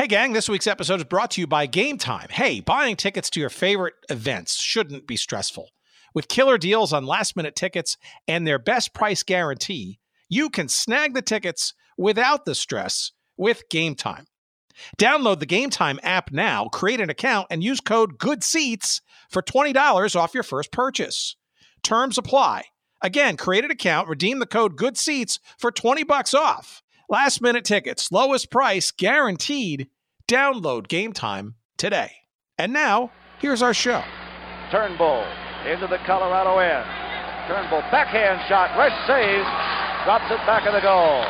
Hey, gang, this week's episode is brought to you by Game Time. Hey, buying tickets to your favorite events shouldn't be stressful. With killer deals on last minute tickets and their best price guarantee, you can snag the tickets without the stress with Game Time. Download the Game Time app now, create an account, and use code GOODSEATS for $20 off your first purchase. Terms apply. Again, create an account, redeem the code GOODSEATS for 20 bucks off. Last minute tickets, lowest price, guaranteed. Download Game Time today. And now, here's our show. Turnbull into the Colorado end. Turnbull backhand shot. Resch saves. Drops it back of the goal.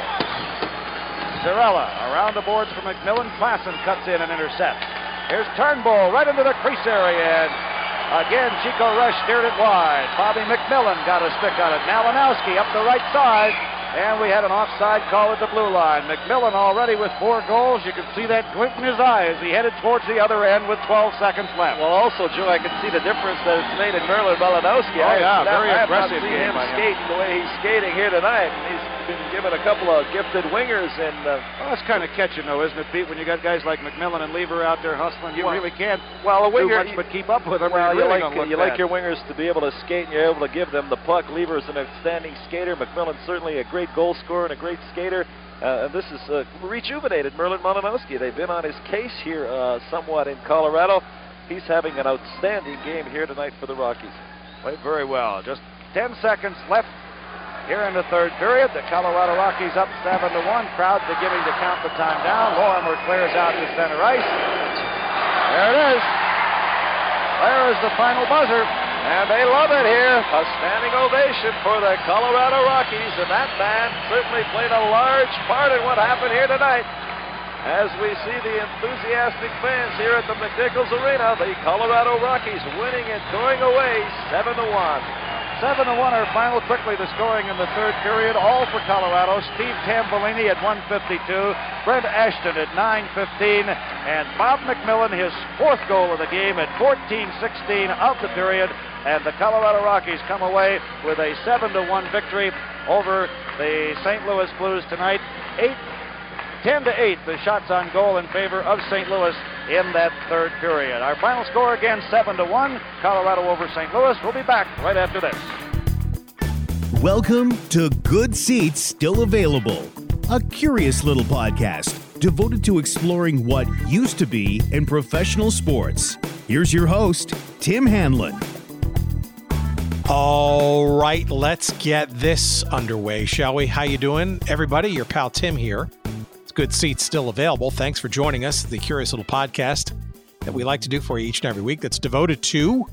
Cirella around the boards for MacMillan. Klassen cuts in and intercepts. Here's Turnbull right into the crease area. And again, Chico Resch steered it wide. Bobby MacMillan got a stick on it. Malinowski up the right side. And we had an offside call at the blue line. MacMillan already with four goals. You can see that glint in his eye as he headed towards the other end with 12 seconds left. Well, also, Joe, I can see the difference that it's made in Merlin Malinowski. Oh, yeah, I, very I aggressive game him skate the way he's skating here tonight. He's been given a couple of gifted wingers, and uh, Well, that's kind of catching, though, isn't it, Pete? When you got guys like MacMillan and Lever out there hustling, you Well- really can't well, a do much but keep up with them. well, you really like you like your wingers to be able to skate, and you're able to give them the puck. Lever is an outstanding skater. MacMillan certainly a great goal scorer and a great skater. Uh, this is uh, rejuvenated Merlin Malinowski. They've been on his case here uh, somewhat in Colorado. He's having an outstanding game here tonight for the Rockies. Played very well. Just 10 seconds left here in the third period. The Colorado Rockies up 7 to 1. Crowd beginning to count the time down. Lorimer clears out to center ice. There it is. There is the final buzzer. And they love it here. A standing ovation for the Colorado Rockies, and that band certainly played a large part in what happened here tonight. As we see the enthusiastic fans here at the McNichols Arena, the Colorado Rockies winning and going away 7 to 1. 7 to 1 our final. Quickly the scoring in the third period. All for Colorado. Steve Tambellini at 152. Brent Ashton at 915. And Bob MacMillan, his fourth goal of the game at 14-16 of the period. And the Colorado Rockies come away with a 7 to 1 victory over the St. Louis Blues tonight. 8 10 to 8, the shots on goal in favor of St. Louis in that third period. Our final score again 7 to 1, Colorado over St. Louis. We'll be back right after this. Welcome to Good Seats Still Available, a curious little podcast devoted to exploring what used to be in professional sports. Here's your host, Tim Hanlon. All right, let's get this underway, shall we? How you doing, everybody? Your pal Tim here. It's good seats still available. Thanks for joining us. The curious little podcast that we like to do for you each and every week. That's devoted to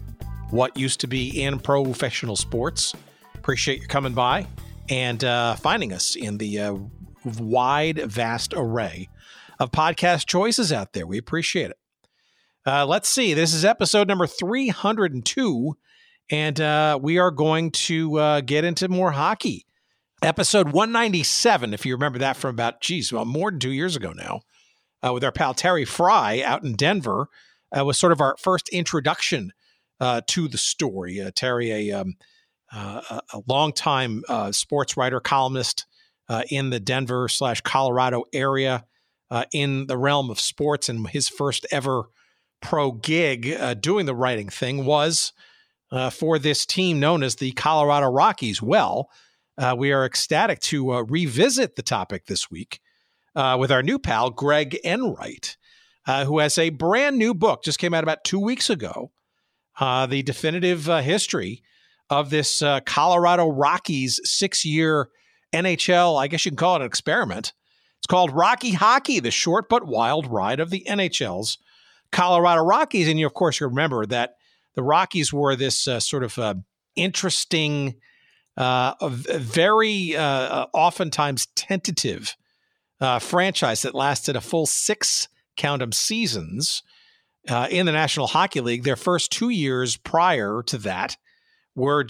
what used to be in professional sports. Appreciate you coming by and uh, finding us in the uh, wide, vast array of podcast choices out there. We appreciate it. Uh, let's see. This is episode number 302 and uh, we are going to uh, get into more hockey. Episode 197, if you remember that from about, geez, well, more than two years ago now, uh, with our pal Terry Frei out in Denver, uh, was sort of our first introduction uh, to the story. Uh, Terry, a, um, uh, a longtime sports writer, columnist in the Denver slash Colorado area in the realm of sports, and his first ever pro gig doing the writing thing was uh, for this team known as the Colorado Rockies. Well, uh, we are ecstatic to uh, revisit the topic this week uh, with our new pal, Greg Enright, uh, who has a brand new book, just came out about two weeks ago, uh, the definitive history of this Colorado Rockies six year NHL, I guess you can call it an experiment. It's called Rocky Hockey, the short but wild ride of the NHL's Colorado Rockies. And you, of course, you remember that the Rockies were this uh, sort of uh, interesting, uh, very uh, uh, oftentimes tentative uh, franchise that lasted a full six count 'em seasons in the National Hockey League. Their first two years prior to that were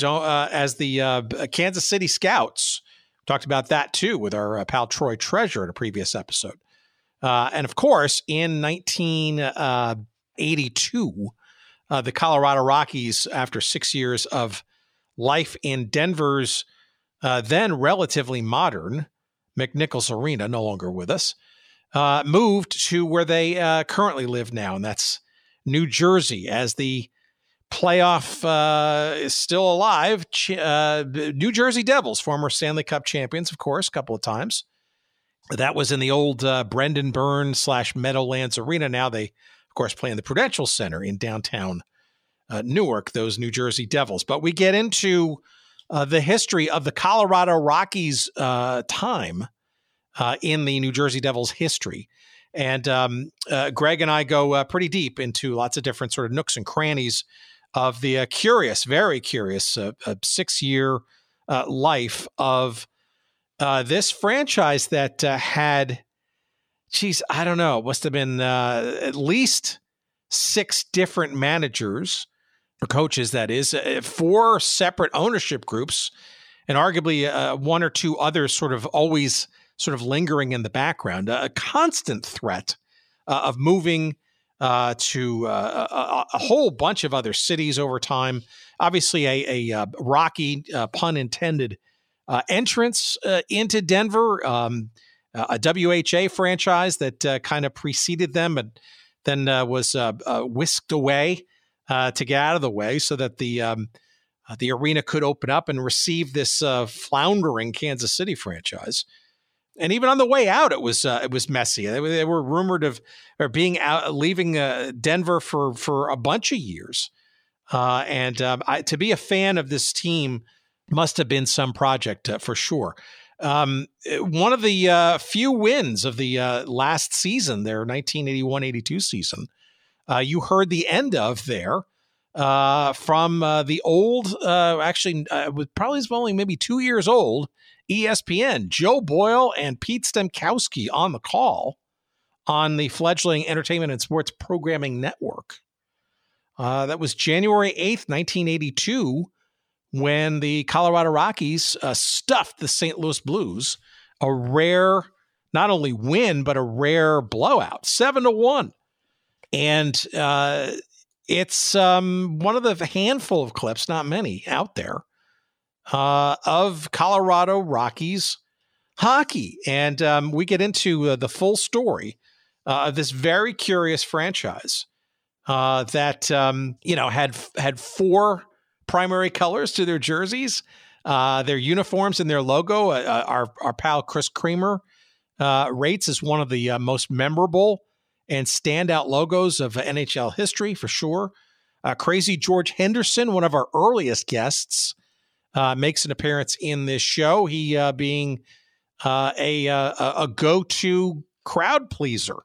as the Kansas City Scouts. Talked about that too with our pal Troy Treasure in a previous episode. And of course, in 1982, uh, the Colorado Rockies, after six years of life in Denver's uh, then relatively modern McNichols Arena, no longer with us, uh, moved to where they uh, currently live now, and that's New Jersey. As the playoff uh, is still alive, uh, New Jersey Devils, former Stanley Cup champions, of course, a couple of times. That was in the old Brendan Byrne slash Meadowlands Arena. Now they, course, play in the Prudential Center in downtown uh, Newark, those New Jersey Devils. But we get into uh, the history of the Colorado Rockies uh, time uh, in the New Jersey Devils history. And um, uh, Greg and I go uh, pretty deep into lots of different sort of nooks and crannies of the curious, very curious six year life of this franchise that had, geez, I don't know, must have been at least six different managers or coaches, that is, uh, four separate ownership groups, and arguably uh, one or two others sort of always sort of lingering in the background. A constant threat uh, of moving uh, to uh, a, a, whole bunch of other cities over time. Obviously, a, a uh, rocky, pun intended, entrance into Denver. Um, a WHA franchise that kind of preceded them, and then was whisked away uh, to get out of the way so that the um, uh, the arena could open up and receive this uh, floundering Kansas City franchise. And even on the way out, it was uh, it was messy. They, they, were rumored of or being out, leaving uh, Denver for for a bunch of years. Uh, and um, I, to be a fan of this team must have been some project for sure. Um, one of the few wins of the last season, their 1981-82 season, uh, you heard the end of there uh, from uh, the old, uh, actually, uh, was probably only maybe two years old, ESPN. Joe Boyle and Pete Stemkowski on the call on the fledgling Entertainment and Sports Programming Network. Uh, that was January 8th, 1982, when the Colorado Rockies uh, stuffed the St. Louis Blues. A rare, not only win, but a rare blowout, seven to one and uh, it's um, one of the handful of clips, not many out there, uh, of Colorado Rockies hockey, and um, we get into uh, the full story uh, of this very curious franchise uh, that um, you know had had four primary colors to their jerseys, uh, their uniforms, and their logo. our our pal Chris Creamer rates as one of the most memorable and standout logos of NHL history for sure. Uh, Crazy George Henderson, one of our earliest guests, uh, makes an appearance in this show. He uh, being uh, a, uh, a go to crowd pleaser,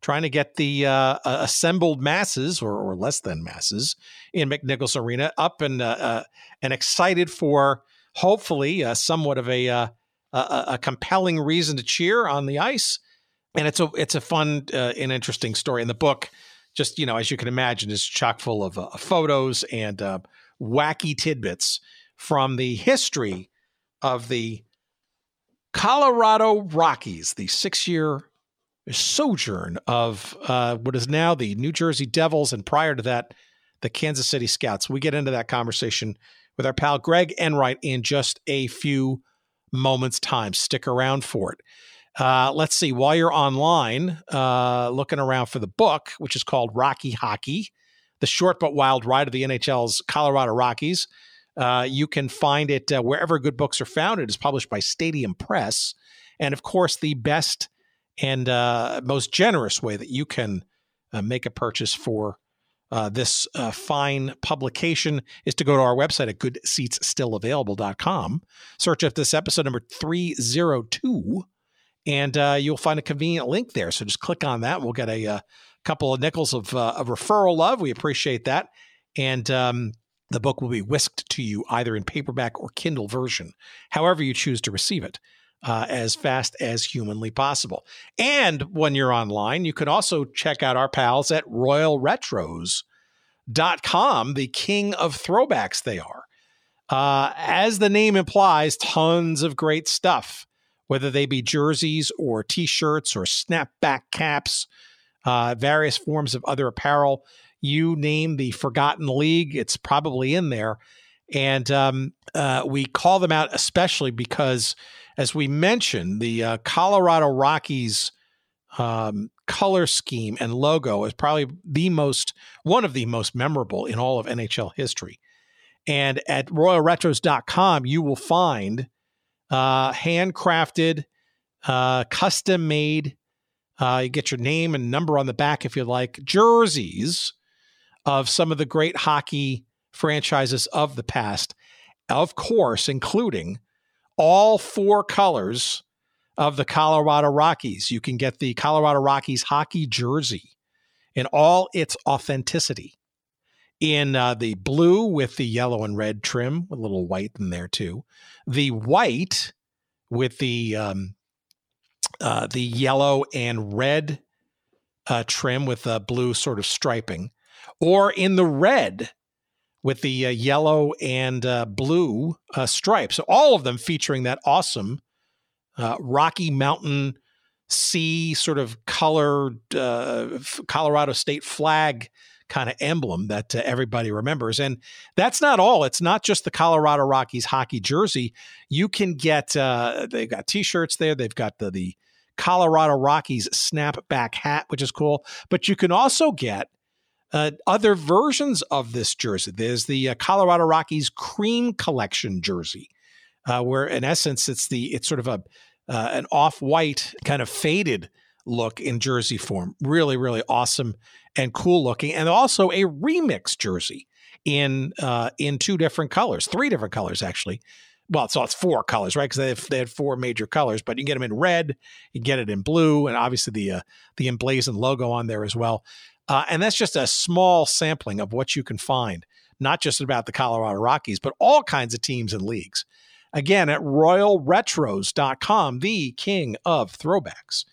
trying to get the uh, assembled masses or, or, less than masses in McNichols Arena up and and excited for hopefully somewhat of a, a, a compelling reason to cheer on the ice and it's a it's a fun uh, and interesting story. And the book, just you know, as you can imagine, is chock full of uh, photos and uh, wacky tidbits from the history of the Colorado Rockies, the six year sojourn of uh, what is now the New Jersey Devils, and prior to that, the Kansas City Scouts. We get into that conversation with our pal Greg Enright in just a few moments' time. Stick around for it. Uh, let's see. While you're online, uh, looking around for the book, which is called Rocky Hockey, the short but wild ride of the NHL's Colorado Rockies, uh, you can find it uh, wherever good books are found. It is published by Stadium Press, and of course, the best and uh, most generous way that you can uh, make a purchase for uh, this uh, fine publication is to go to our website at goodseatsstillavailable.com. Search up this episode number 302 and uh, you'll find a convenient link there. So just click on that. We'll get a, a uh, couple of nickels of, of referral love. We appreciate that. And um, the book will be whisked to you either in paperback or Kindle version, however you choose to receive it. Uh, as fast as humanly possible. And when you're online, you can also check out our pals at royalretros.com, the king of throwbacks they are. Uh, as the name implies, tons of great stuff whether they be jerseys or t shirts or snapback caps, uh, various forms of other apparel. You name the Forgotten League, it's probably in there. And um, uh, we call them out especially because, as we mentioned, the uh, Colorado Rockies um, color scheme and logo is probably the most one of the most memorable in all of NHL history. And at royalretros.com, you will find uh, handcrafted, uh, custom made, uh, you get your name and number on the back if you like, jerseys of some of the great hockey franchises of the past. Of course, including all four colors of the Colorado Rockies. You can get the Colorado Rockies hockey jersey in all its authenticity in uh, the blue with the yellow and red trim, with a little white in there too. The white with the um, uh, the yellow and red uh, trim with a blue sort of striping, or in the red with the uh, yellow and uh, blue uh, stripes. All of them featuring that awesome Rocky Mountain sea sort of colored Colorado State flag kind of emblem that uh, everybody remembers. And that's not all. It's not just the Colorado Rockies hockey jersey. You can get uh, they've got T-shirts there. They've got the the Colorado Rockies snapback hat, which is cool. But you can also get uh, other versions of this jersey. There's the uh, Colorado Rockies Cream Collection jersey, uh, where in essence it's the it's sort of a uh, an off white kind of faded look in jersey form. Really, really awesome and cool looking, and also a remix jersey in uh, in two different colors, three different colors actually. Well, so it's four colors, right? Because they, they had four major colors, but you get them in red, you get it in blue, and obviously the uh, the emblazoned logo on there as well. Uh, and that's just a small sampling of what you can find, not just about the Colorado Rockies, but all kinds of teams and leagues. Again, at royalretros.com, the king of throwbacks.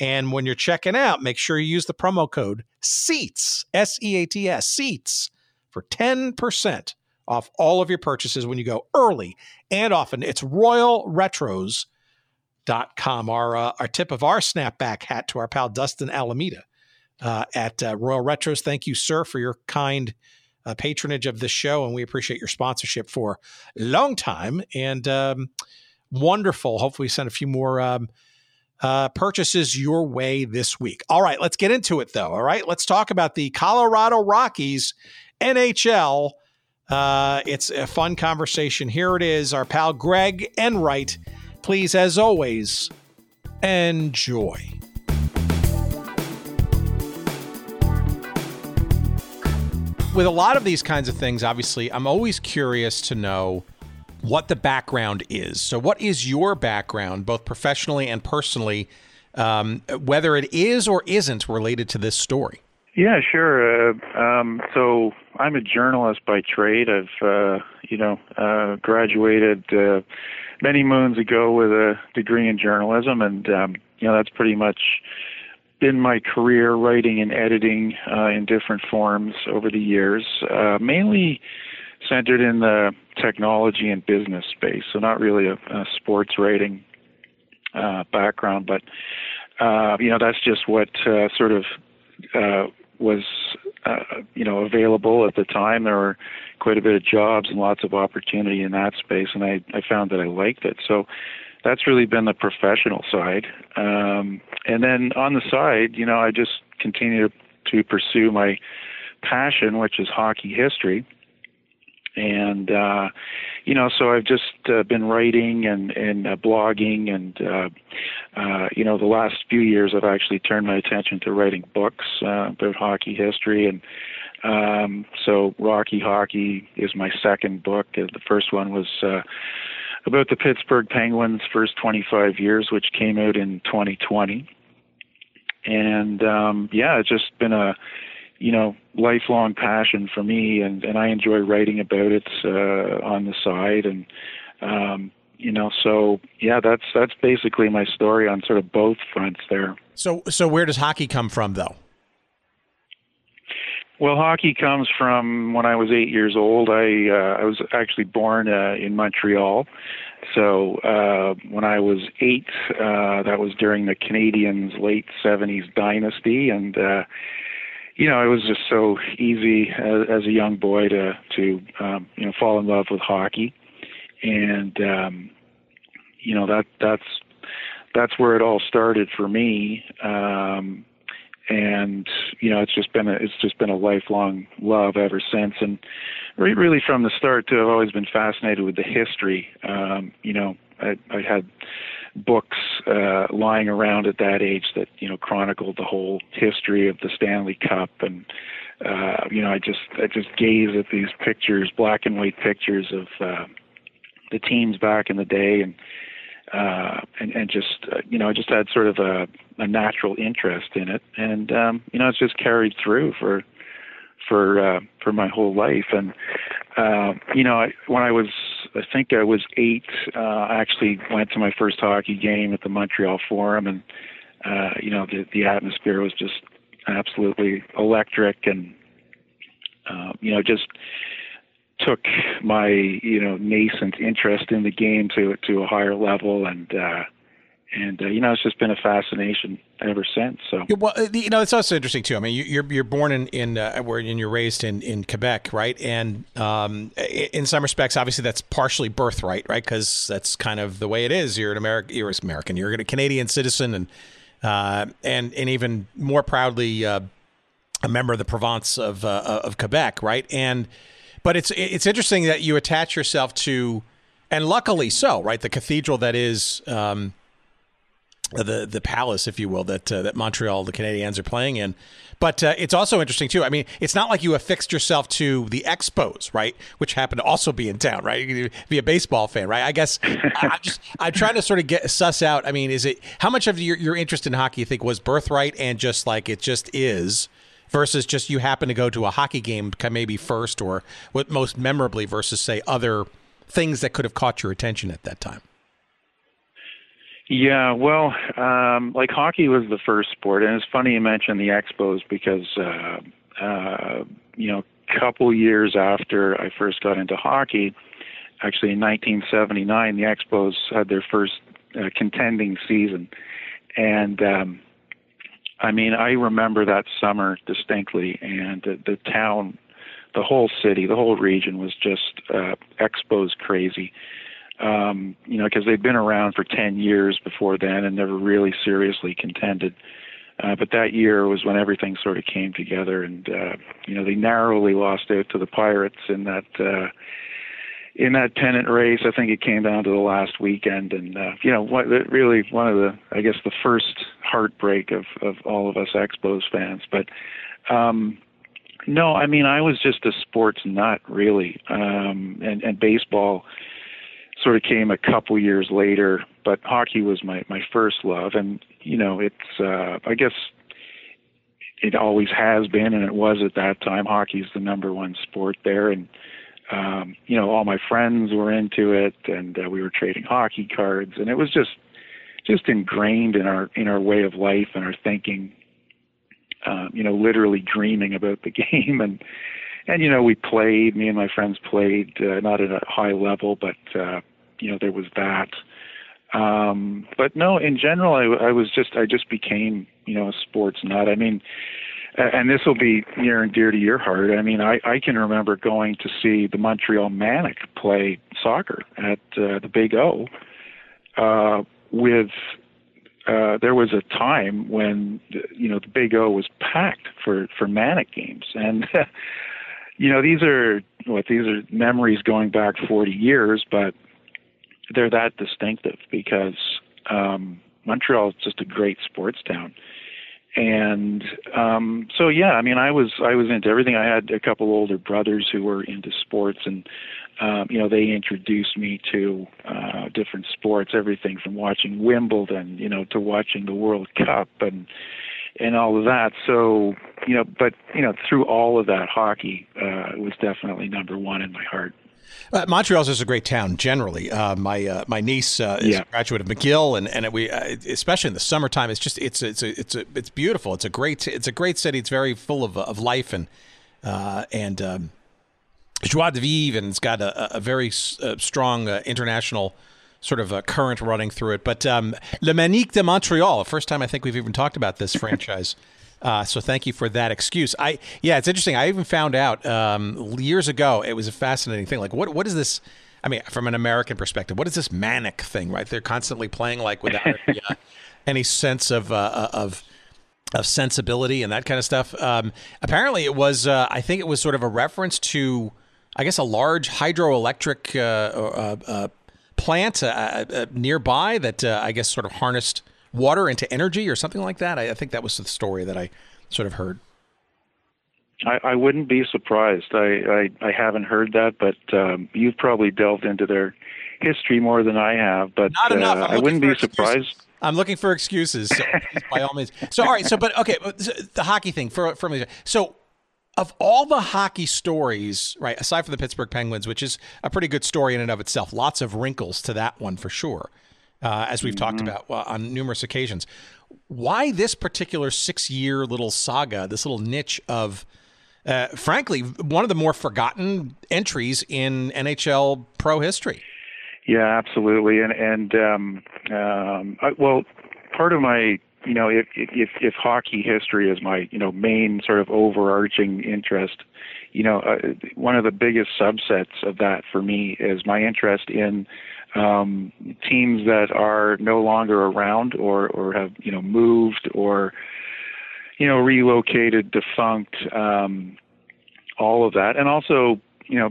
And when you're checking out, make sure you use the promo code SEATS, S E A T S, SEATS, for 10% off all of your purchases when you go early and often. It's royalretros.com. Our, uh, our tip of our snapback hat to our pal Dustin Alameda uh, at uh, Royal Retros. Thank you, sir, for your kind uh, patronage of this show. And we appreciate your sponsorship for a long time and um, wonderful. Hopefully, send a few more. Um, uh, purchases your way this week. All right, let's get into it though. All right, let's talk about the Colorado Rockies NHL. Uh, it's a fun conversation. Here it is, our pal Greg Enright. Please, as always, enjoy. With a lot of these kinds of things, obviously, I'm always curious to know what the background is. So, what is your background, both professionally and personally, um, whether it is or isn't related to this story? Yeah, sure. Uh, um, so, I'm a journalist by trade. I've, uh, you know, uh, graduated uh, many moons ago with a degree in journalism, and um, you know that's pretty much been my career, writing and editing uh, in different forms over the years, uh, mainly centered in the technology and business space. So not really a, a sports writing uh, background, but uh, you know that's just what uh, sort of uh, was you know available at the time. There were quite a bit of jobs and lots of opportunity in that space, and I, I found that I liked it. So that's really been the professional side. Um, and then on the side, you know, I just continue to pursue my passion, which is hockey history and uh, you know, so I've just uh, been writing and and uh, blogging, and uh, uh, you know, the last few years I've actually turned my attention to writing books uh, about hockey history, and um, so Rocky Hockey is my second book. Uh, the first one was. Uh, about the Pittsburgh Penguins' first 25 years, which came out in 2020, and um, yeah, it's just been a you know lifelong passion for me and and I enjoy writing about it uh on the side. And um you know so yeah that's that's basically my story on sort of both fronts there. So so where does hockey come from though well hockey comes from when I was 8 years old. I uh, I was actually born uh, in Montreal. So uh when I was 8 uh that was during the Canadiens late 70s dynasty. And uh you know, it was just so easy as, as a young boy to to um, you know fall in love with hockey, and um, you know that that's that's where it all started for me. Um, and you know, it's just been a it's just been a lifelong love ever since. And re- really, from the start, too, I've always been fascinated with the history. Um, you know, I, I had books uh, lying around at that age that you know chronicled the whole history of the Stanley Cup, and uh, you know I just I just gaze at these pictures, black and white pictures of uh, the teams back in the day, and uh, and and just uh, you know I just had sort of a, a natural interest in it, and um, you know it's just carried through for for uh, for my whole life. And uh, you know, I, when I was, I think I was eight, uh, I actually went to my first hockey game at the Montreal Forum, and uh, you know, the the atmosphere was just absolutely electric, and uh, you know, just took my you know nascent interest in the game to to a higher level, and uh, and uh, you know it's just been a fascination ever since. So well, uh, you know it's also interesting too. I mean, you're you're born in in uh, where and you're raised in in Quebec, right? And um, in some respects, obviously that's partially birthright, right? Because that's kind of the way it is. You're an American. You're an American. You're a Canadian citizen, and uh, and and even more proudly uh, a member of the province of uh, of Quebec, right? And but it's it's interesting that you attach yourself to, and luckily so, right? The cathedral that is. Um, the the palace, if you will, that uh, that Montreal the Canadiens are playing in. But uh, it's also interesting too. I mean, it's not like you affixed yourself to the Expos, right? Which happen to also be in town, right? You be a baseball fan, right? I guess I'm just I'm trying to sort of get suss out. I mean, is it how much of your your interest in hockey you think was birthright and just like it just is, versus just you happen to go to a hockey game maybe first or what most memorably versus say other things that could have caught your attention at that time. Yeah, well, um, like hockey was the first sport, and it's funny you mentioned the Expos because, uh, uh, you know, a couple years after I first got into hockey, actually in 1979, the Expos had their first uh, contending season, and um, I mean, I remember that summer distinctly, and the, the town, the whole city, the whole region was just uh, Expos crazy um, you know, because they'd been around for 10 years before then and never really seriously contended. Uh, but that year was when everything sort of came together, and uh, you know they narrowly lost out to the Pirates in that uh, in that pennant race. I think it came down to the last weekend, and uh, you know what, really one of the I guess the first heartbreak of of all of us Expos fans. But um, no, I mean I was just a sports nut really, um, and and baseball sort of came a couple years later, but hockey was my my first love, and you know it's uh, I guess it always has been, and it was at that time. Hockey's the number one sport there, and um, you know all my friends were into it, and uh, we were trading hockey cards, and it was just just ingrained in our in our way of life and our thinking. Um, you know, literally dreaming about the game and and you know we played me and my friends played uh, not at a high level but uh you know there was that um but no in general i i was just i just became you know a sports nut i mean and this will be near and dear to your heart i mean i i can remember going to see the montreal manic play soccer at uh, the big o uh with uh, there was a time when you know the Big O was packed for for Manic games, and you know, these are what these are memories going back 40 years, but they're that distinctive because um, Montreal is just a great sports town. And um, so, yeah, I mean, I was I was into everything. I had a couple older brothers who were into sports, and um, you know, they introduced me to uh, different sports, everything from watching Wimbledon, you know, to watching the World Cup, and and all of that. So, you know, but you know, through all of that, hockey uh, was definitely number one in my heart. Uh, Montreal's is a great town generally. Uh, my uh, my niece uh, is yeah. a graduate of McGill, and and we uh, especially in the summertime, it's just it's it's a, it's a, it's beautiful. It's a great it's a great city. It's very full of of life and uh, and um, joie de vivre, and it's got a, a very strong international sort of a current running through it. But um, Le Manic de Montreal, first time I think we've even talked about this franchise. Uh, so thank you for that excuse. I yeah, it's interesting. I even found out um, years ago. It was a fascinating thing. Like what what is this? I mean, from an American perspective, what is this manic thing, right? They're constantly playing like without any, uh, any sense of, uh, uh, of, of sensibility and that kind of stuff. Um, apparently, it was, uh, I think it was sort of a reference to, I guess, a large hydroelectric uh, uh, plant nearby that I guess sort of harnessed water into energy or something like that. I, I think that was the story that I sort of heard. I, I wouldn't be surprised. I, I, I haven't heard that, but um, you've probably delved into their history more than I have. But not enough. Uh, I wouldn't be excuses. surprised. I'm looking for excuses, so by all means. So all right, so but okay, but the hockey thing for for me. So of all the hockey stories, right, aside from the Pittsburgh Penguins, which is a pretty good story in and of itself, lots of wrinkles to that one for sure, uh, as we've mm-hmm. talked about uh, on numerous occasions. Why this particular six-year little saga, this little niche of uh, frankly, one of the more forgotten entries in NHL pro history. Yeah, absolutely. And and um, um, I, well, part of my you know if if if hockey history is my you know main sort of overarching interest, you know uh, one of the biggest subsets of that for me is my interest in um, teams that are no longer around or or have you know moved or you know, relocated, defunct, um, all of that, and also, you know,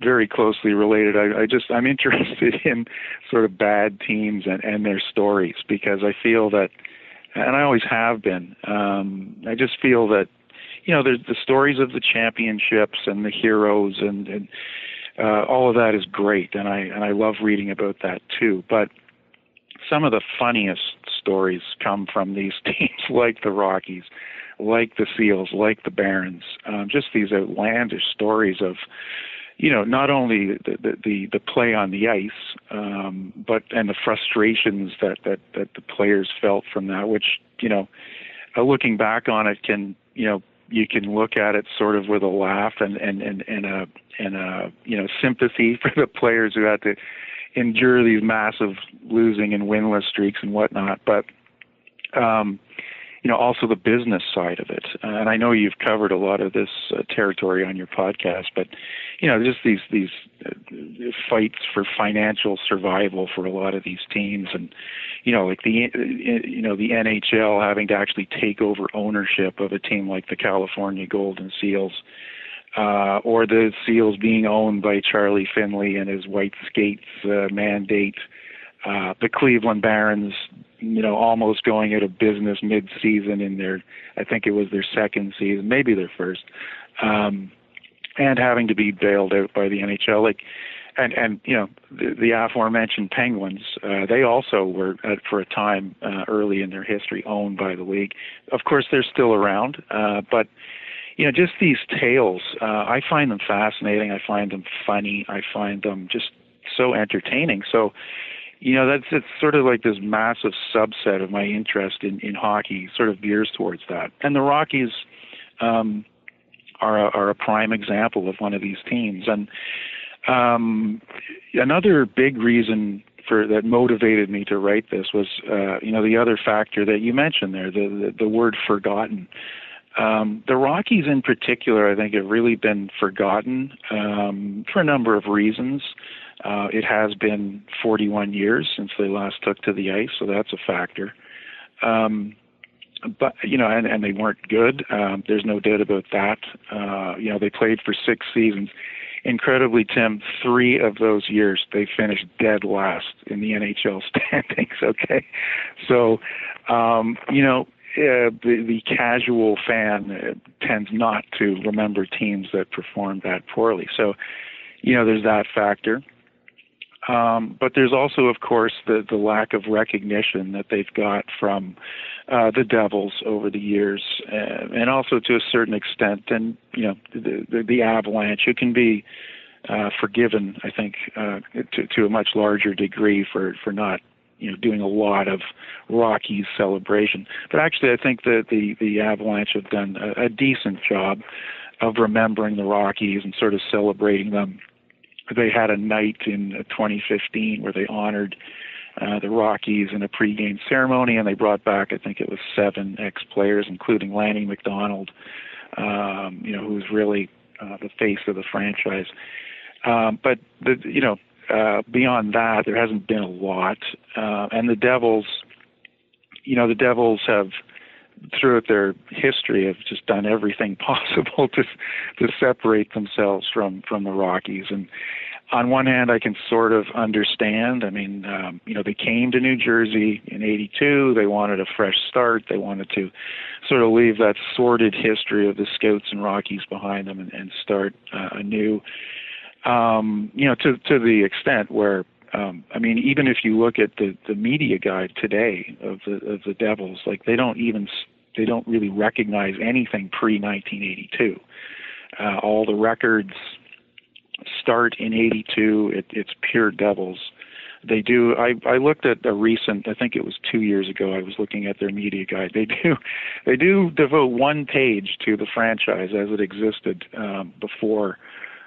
very closely related. I, I just I'm interested in sort of bad teams and and their stories because I feel that, and I always have been. Um, I just feel that, you know, there's the stories of the championships and the heroes and and uh, all of that is great, and I and I love reading about that too. But some of the funniest stories come from these teams like the Rockies, like the Seals, like the Barons. Um, just these outlandish stories of, you know, not only the the, the, play on the ice, um, but and the frustrations that, that that the players felt from that. Which you know, uh, looking back on it, can you know you can look at it sort of with a laugh and and and and a and a you know sympathy for the players who had to endure these massive losing and winless streaks and whatnot. But um, you know, also the business side of it. Uh, and I know you've covered a lot of this uh, territory on your podcast, but you know, just these these uh, fights for financial survival for a lot of these teams, and you know, like the uh, you know the NHL having to actually take over ownership of a team like the California Golden Seals uh, or the Seals being owned by Charlie Finley and his white skates uh, mandate, uh, the Cleveland Barons, you know, almost going out of business mid-season in their, I think it was their second season, maybe their first, um, and having to be bailed out by the NHL. Like, and and you know, the, the aforementioned Penguins, uh, they also were for a time uh, early in their history owned by the league. Of course, they're still around, uh, but you know, just these tales, uh, I find them fascinating. I find them funny. I find them just so entertaining. So, you know, that's it's sort of like this massive subset of my interest in in hockey, sort of veers towards that. And the Rockies um, are a, are a prime example of one of these teams. And um, another big reason for that motivated me to write this was, uh, you know, the other factor that you mentioned there, the the, the word forgotten. Um, the Rockies, in particular, I think have really been forgotten um, for a number of reasons. Uh, it has been 41 years since they last took to the ice, so that's a factor. Um, but you know, and, and they weren't good. Um, there's no doubt about that. Uh, you know, they played for six seasons. Incredibly, Tim, three of those years they finished dead last in the NHL standings. Okay, so um, you know uh, the, the casual fan uh, tends not to remember teams that perform that poorly. So, you know, there's that factor. Um, but there's also, of course, the, the lack of recognition that they've got from uh, the Devils over the years, uh, and also to a certain extent, and you know, the, the, the Avalanche, who can be uh, forgiven, I think, uh, to, to a much larger degree for for not you know doing a lot of Rockies celebration. But actually, I think that the the Avalanche have done a, a decent job of remembering the Rockies and sort of celebrating them. They had a night in 2015 where they honored uh, the Rockies in a pregame ceremony, and they brought back, I think it was seven ex-players, including Lanny McDonald, um, you know, who's really uh, the face of the franchise. Um, but the, you know, uh, beyond that, there hasn't been a lot. Uh, and the Devils, you know, the Devils have throughout their history have just done everything possible to to separate themselves from from the Rockies and on one hand, I can sort of understand. I mean, um, you know, they came to New Jersey in '82. They wanted a fresh start. They wanted to sort of leave that sordid history of the Scouts and Rockies behind them and, and start uh, anew. Um, you know, to to the extent where, um, I mean, even if you look at the the media guide today of the of the Devils, like they don't even they don't really recognize anything pre 1982. Uh, all the records start in 82. It, it's pure devils. They do. I, I looked at a recent. I think it was two years ago. I was looking at their media guide. They do, they do devote one page to the franchise as it existed um, before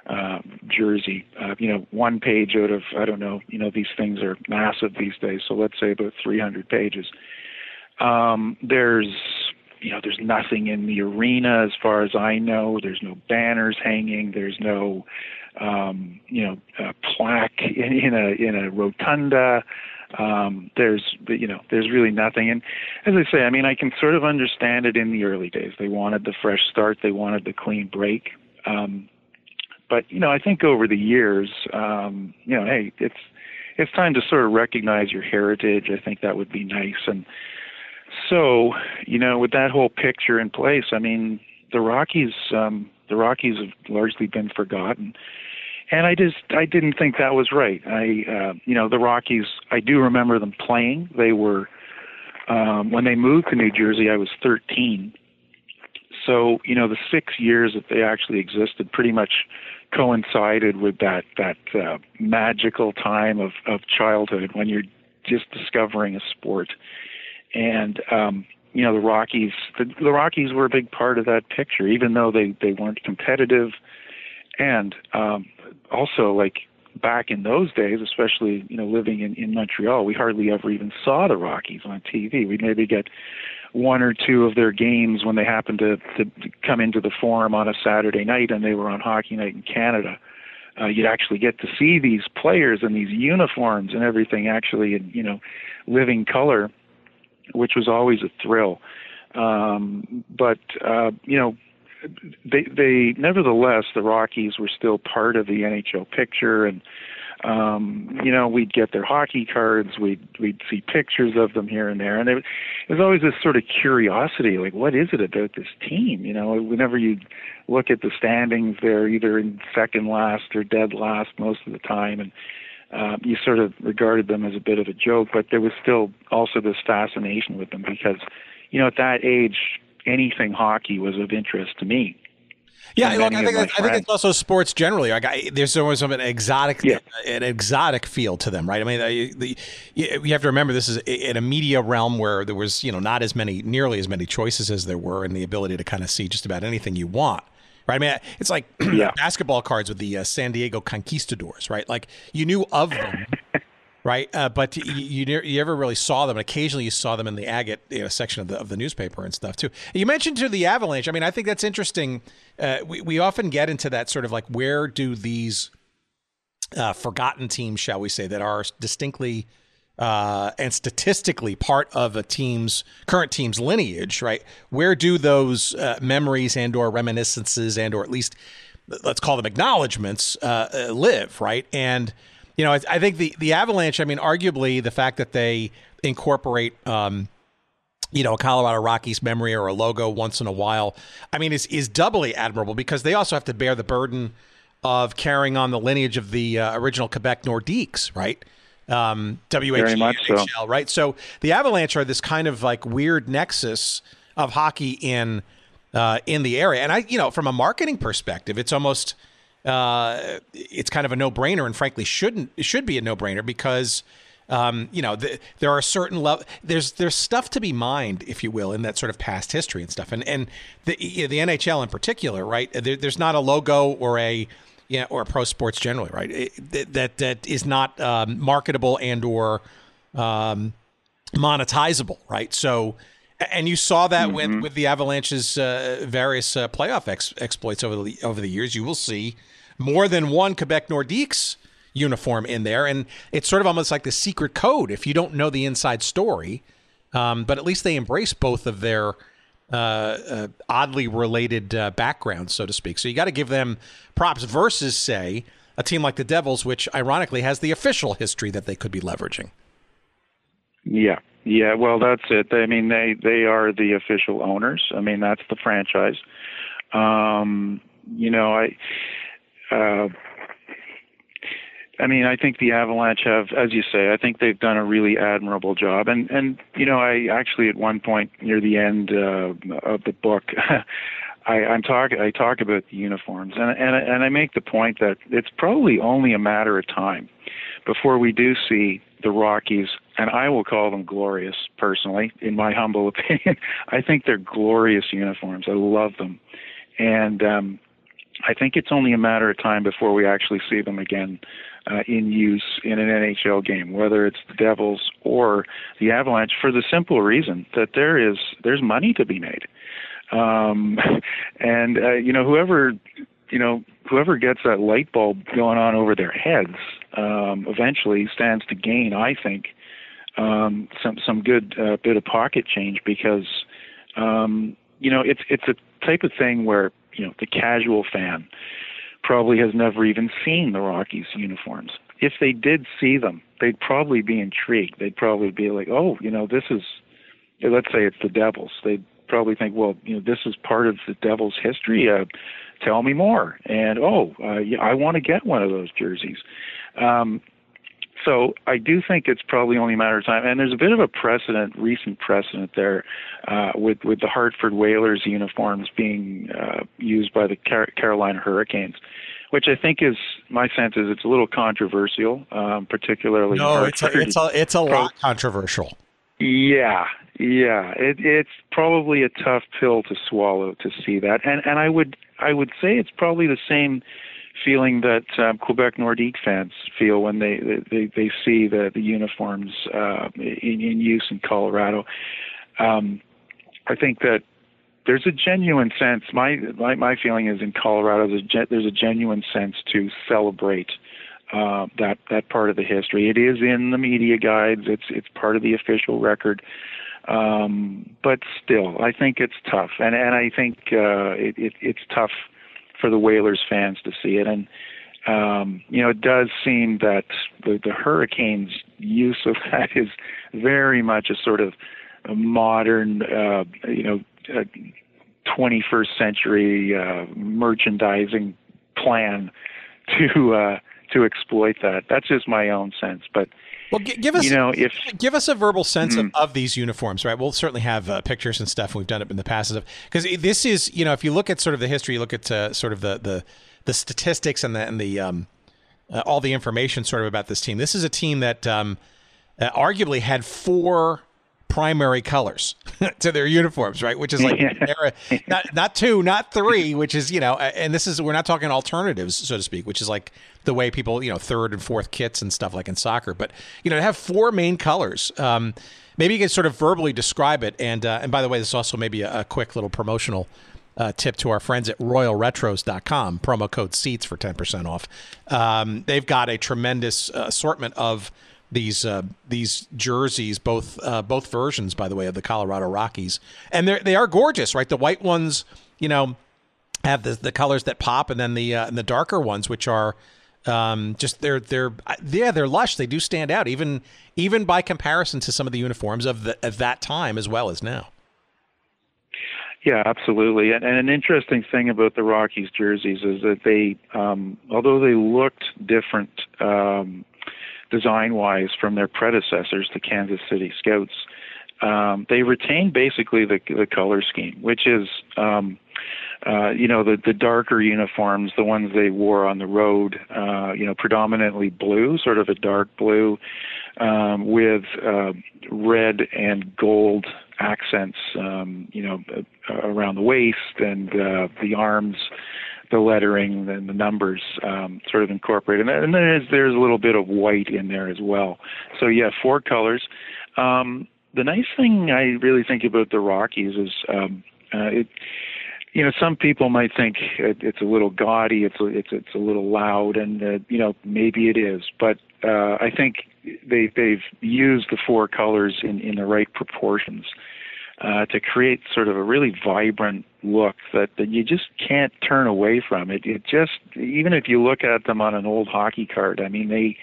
uh, Jersey. Uh, you know, one page out of I don't know. You know, these things are massive these days. So let's say about 300 pages. Um, there's you know, there's nothing in the arena as far as I know. There's no banners hanging. There's no um, you know, plaque in, in a in a rotunda. Um, there's you know there's really nothing. And as I say, I mean I can sort of understand it in the early days. They wanted the fresh start. They wanted the clean break. Um, but you know I think over the years, um, you know, hey, it's it's time to sort of recognize your heritage. I think that would be nice. And so, you know, with that whole picture in place, I mean, the Rockies, um, the Rockies have largely been forgotten and I just I didn't think that was right. I uh, you know the Rockies I do remember them playing. They were um, when they moved to New Jersey. I was 13, so you know the six years that they actually existed pretty much coincided with that that uh, magical time of of childhood when you're just discovering a sport, and um, you know the Rockies the, the Rockies were a big part of that picture, even though they they weren't competitive and um, also like back in those days, especially you know living in in Montreal, we hardly ever even saw the Rockies on TV. We'd maybe get one or two of their games when they happened to to come into the Forum on a Saturday night and they were on Hockey Night in Canada. Uh, you'd actually get to see these players and these uniforms and everything actually in you know living color, which was always a thrill. Um, but uh, you know they they nevertheless the Rockies were still part of the NHL picture. And um you know we'd get their hockey cards. We'd we'd see pictures of them here and there. And there was always this sort of curiosity like what is it about this team? You know whenever you look at the standings they're either in second last or dead last most of the time. And um, you sort of regarded them as a bit of a joke but there was still also this fascination with them because you know at that age anything hockey was of interest to me. Yeah, look, I think I think it's also sports generally. Like, I, there's always an exotic, yeah. an exotic feel to them, right? I mean, the, you have to remember this is in a media realm where there was, you know, not as many, nearly as many choices as there were, and the ability to kind of see just about anything you want. Right. I mean, it's like yeah. basketball cards with the uh, San Diego Conquistadors, right? Like you knew of them, right? Uh, but you, you, you never really saw them. And occasionally, you saw them in the agate you know, section of the of the newspaper and stuff too. You mentioned to the Avalanche. I mean, I think that's interesting. Uh, we we often get into that sort of like where do these uh, forgotten teams, shall we say, that are distinctly uh, and statistically part of a team's current team's lineage, right? Where do those uh, memories and or reminiscences and or at least let's call them acknowledgments uh, uh, live, right? And you know, I, I, think the the Avalanche. I mean, arguably the fact that they incorporate, um, you know, a Colorado Rockies memory or a logo once in a while. I mean, is is doubly admirable because they also have to bear the burden of carrying on the lineage of the uh, original Quebec Nordiques, right? Um, WHL, so. right? So the Avalanche are this kind of like weird nexus of hockey in uh, in the area, and I, you know, from a marketing perspective, it's almost uh, it's kind of a no brainer, and frankly, shouldn't it should be a no brainer because. Um, you know, the, there are certain level. There's there's stuff to be mined, if you will, in that sort of past history and stuff. And and the the NHL in particular, right? There, there's not a logo or a yeah, or pro sports generally, right? It, that that is not um, marketable and or um, monetizable, right? So, and you saw that mm-hmm. with with the Avalanche's uh, various uh, playoff ex- exploits over the over the years. You will see more than one Quebec Nordiques uniform in there, and it's sort of almost like the secret code if you don't know the inside story. Um, but at least they embrace both of their uh, uh, oddly related uh, backgrounds, so to speak. So you got to give them props versus, say, a team like the Devils, which ironically has the official history that they could be leveraging. Yeah, yeah. Well, that's it. I mean, they they are the official owners. I mean, that's the franchise. Um, you know, I. Uh, I mean, I think the Avalanche have, as you say, I think they've done a really admirable job. And and you know, I actually at one point near the end uh, of the book, I, I'm talk I talk about the uniforms, and and and I make the point that it's probably only a matter of time before we do see the Rockies, and I will call them glorious personally, in my humble opinion. I think they're glorious uniforms. I love them, and um, I think it's only a matter of time before we actually see them again uh, in use in an NHL game, whether it's the Devils or the Avalanche, for the simple reason that there is there's money to be made, um, and uh, you know whoever you know whoever gets that light bulb going on over their heads um, eventually stands to gain, I think, um, some some good uh, bit of pocket change because um, you know it's it's a type of thing where you know the casual fan probably has never even seen the Rockies uniforms. If they did see them, they'd probably be intrigued. They'd probably be like, "Oh, you know, this is let's say it's the Devils." They'd probably think, "Well, you know, this is part of the Devils' history. Uh, tell me more." And oh, uh, yeah, I want to get one of those jerseys. Um, so I do think it's probably only a matter of time. And there's a bit of a precedent, recent precedent there, uh, with with the Hartford Whalers uniforms being uh, used by the Car- Carolina Hurricanes, which I think is my sense is it's a little controversial, um, particularly. No, it's a, it's a it's a lot controversial. Yeah, yeah, it, it's probably a tough pill to swallow to see that, and and I would I would say it's probably the same feeling that um, Quebec Nordique fans feel when they they, they see the the uniforms uh, in, in use in Colorado. Um, I think that there's a genuine sense. My my, my feeling is in Colorado there's a, there's a genuine sense to celebrate uh, that that part of the history. It is in the media guides. It's it's part of the official record. Um, but still, I think it's tough, and and I think uh, it, it it's tough for the Whalers fans to see it. And um, you know, it does seem that the, the Hurricanes' use of that is very much a sort of a modern, uh, you know, uh, 21st century uh, merchandising plan to uh, to exploit that. That's just my own sense, but. Well, g- give us, you know, if give us a verbal sense mm-hmm. of, of, these uniforms, right? We'll certainly have uh, pictures and stuff. And we've done it in the past, because this is, you know, if you look at sort of the history, you look at uh, sort of the the the statistics and the and the um, uh, all the information sort of about this team. This is a team that um, uh, arguably had four primary colors to their uniforms, right? Which is like not not two, not three, which is you know, and this is we're not talking alternatives, so to speak, which is like the way people you know third and fourth kits and stuff like in soccer. But you know, to have four main colors. Um, maybe you can sort of verbally describe it. And uh, and by the way, this is also maybe a, a quick little promotional. Uh, tip to our friends at royalretros.com promo code seats for 10% off um, they've got a tremendous uh, assortment of these uh, these jerseys, both uh, both versions, by the way, of the Colorado Rockies, and they they are gorgeous, right? The white ones, you know, have the the colors that pop, and then the uh, and the darker ones, which are um, just they're they're yeah they're lush. They do stand out, even even by comparison to some of the uniforms of the of that time as well as now. Yeah, absolutely. And, and, an interesting thing about the Rockies jerseys is that they, um, although they looked different um, design wise from their predecessors, the Kansas City Scouts. Um, they retained basically the, the color scheme, which is, um, uh, you know, the, the darker uniforms, the ones they wore on the road, uh, you know, predominantly blue, sort of a dark blue, um, with uh, red and gold accents, um, you know, around the waist and uh, the arms the lettering and the numbers um, sort of incorporated. And then there's, there's a little bit of white in there as well. So yeah, four colors. Um, the nice thing I really think about the Rockies is um, uh, it, you know, some people might think it, it's a little gaudy, it's a, it's it's a little loud, and uh, you know maybe it is, but uh, I think they they've used the four colors in in the right proportions uh, to create sort of a really vibrant look that, that you just can't turn away from. It it just even if you look at them on an old hockey card, I mean they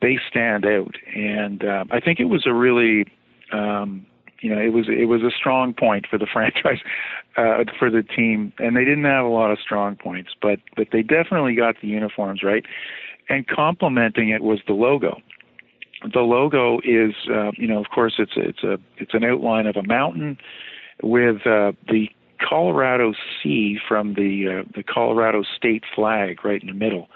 they stand out, and uh, I think it was a really um, you know, it was it was a strong point for the franchise, uh, for the team, and they didn't have a lot of strong points, but but they definitely got the uniforms right, and complementing it was the logo. The logo is, uh, you know, of course, it's it's a it's an outline of a mountain with uh, the Colorado C from the uh, the Colorado state flag right in the middle.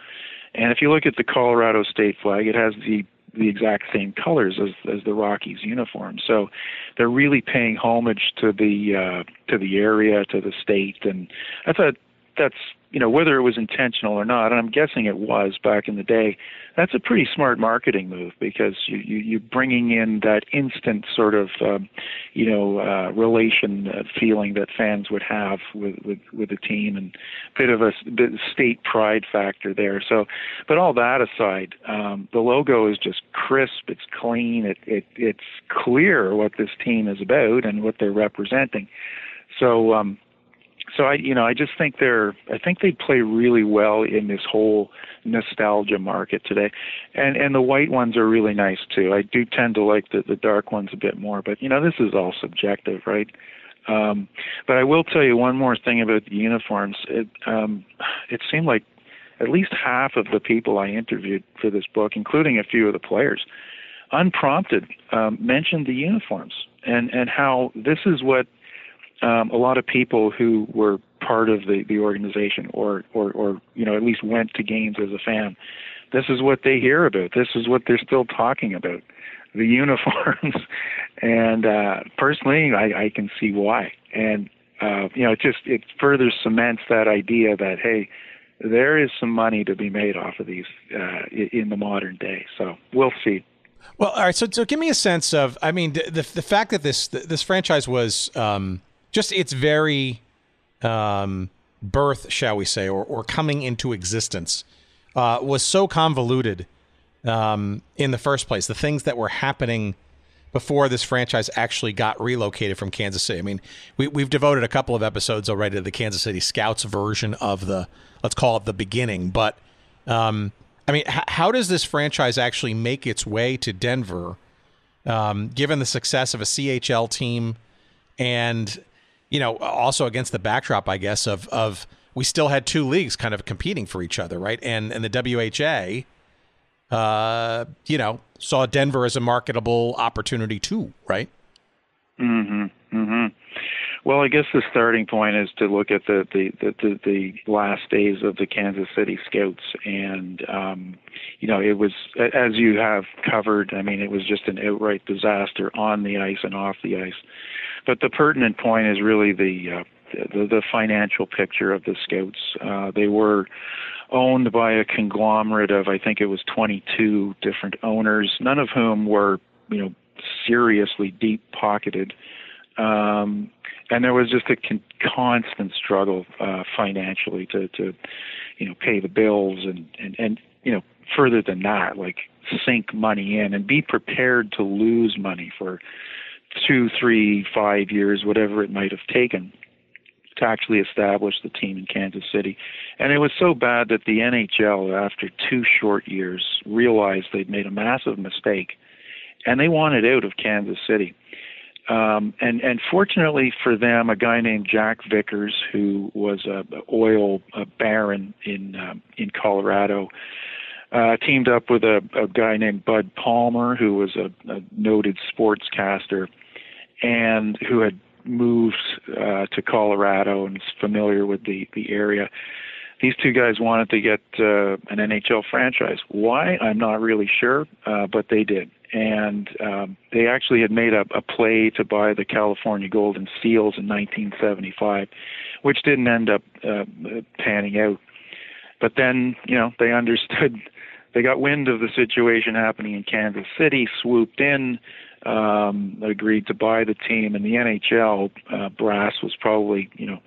And if you look at the Colorado state flag, it has the the exact same colors as as the Rockies uniform. So they're really paying homage to the uh, to the area, to the state, and I thought that's you know whether it was intentional or not, and I'm guessing it was back in the day. That's a pretty smart marketing move because you, you you're bringing in that instant sort of um, you know uh, relation uh, feeling that fans would have with with with the team and a bit of a bit state pride factor there. So, but all that aside, um, the logo is just crisp. It's clean. It it it's clear what this team is about and what they're representing. So um, so I, you know, I just think they're, I think they play really well in this whole nostalgia market today, and and the white ones are really nice too. I do tend to like the the dark ones a bit more, but you know, this is all subjective, right? Um, but I will tell you one more thing about the uniforms. It um, it seemed like at least half of the people I interviewed for this book, including a few of the players, unprompted, um, mentioned the uniforms and and how this is what um, a lot of people who were part of the, the organization or, or, or, you know, at least went to games as a fan, this is what they hear about. This is what they're still talking about, the uniforms. and uh, personally, I, I can see why. And, uh, you know, it just, it further cements that idea that, hey, there is some money to be made off of these uh, in the modern day. So we'll see. Well, all right. So, so give me a sense of. I mean, the the fact that this this franchise was um, just its very um, birth, shall we say, or, or coming into existence uh, was so convoluted um, in the first place. The things that were happening before this franchise actually got relocated from Kansas City. I mean, we, we've devoted a couple of episodes already to the Kansas City Scouts version of the, let's call it the beginning. But, um, I mean, h- how does this franchise actually make its way to Denver, um, given the success of a CHL team and you know, also against the backdrop, I guess, of of we still had two leagues kind of competing for each other, right? And and the WHA, uh, you know, saw Denver as a marketable opportunity too, right? Mm-hmm. Mm-hmm. Well, I guess the starting point is to look at the the the, the, the last days of the Kansas City Scouts, and um, you know, it was as you have covered. I mean, it was just an outright disaster on the ice and off the ice. But the pertinent point is really the uh, the, the financial picture of the Scouts. Uh, they were owned by a conglomerate of I think it was 22 different owners, none of whom were you know seriously deep pocketed. Um, and there was just a con- constant struggle uh, financially to, to, you know, pay the bills and, and, and, you know, further than that, like sink money in and be prepared to lose money for two, three, five years, whatever it might have taken to actually establish the team in Kansas City. And it was so bad that the NHL, after two short years, realized they'd made a massive mistake and they wanted out of Kansas City. Um, and and fortunately for them, a guy named Jack Vickers, who was a oil a baron in um, in Colorado, uh, teamed up with a, a guy named Bud Palmer, who was a, a noted sportscaster, and who had moved uh, to Colorado and is familiar with the the area. These two guys wanted to get uh, an NHL franchise. Why? I'm not really sure, uh, but they did. And um, they actually had made a, a play to buy the California Golden Seals in 1975, which didn't end up uh, panning out. But then, you know, they understood they got wind of the situation happening in Kansas City, swooped in, um, agreed to buy the team, and the NHL uh, brass was probably, you know,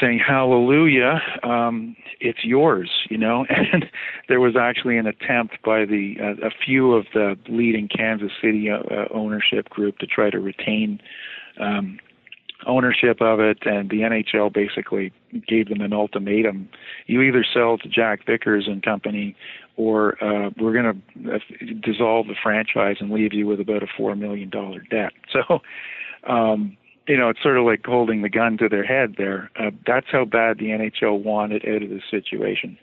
saying hallelujah um, it's yours you know? And there was actually an attempt by the uh, a few of the leading kansas city uh, uh ownership group to try to retain um, ownership of it. And the nhl basically gave them an ultimatum. You either sell to jack vickers and company or uh, we're going to uh, dissolve the franchise and leave you with about a four million dollar debt so um, you know, it's sort of like holding the gun to their head there. Uh, that's how bad the NHL wanted out of the situation.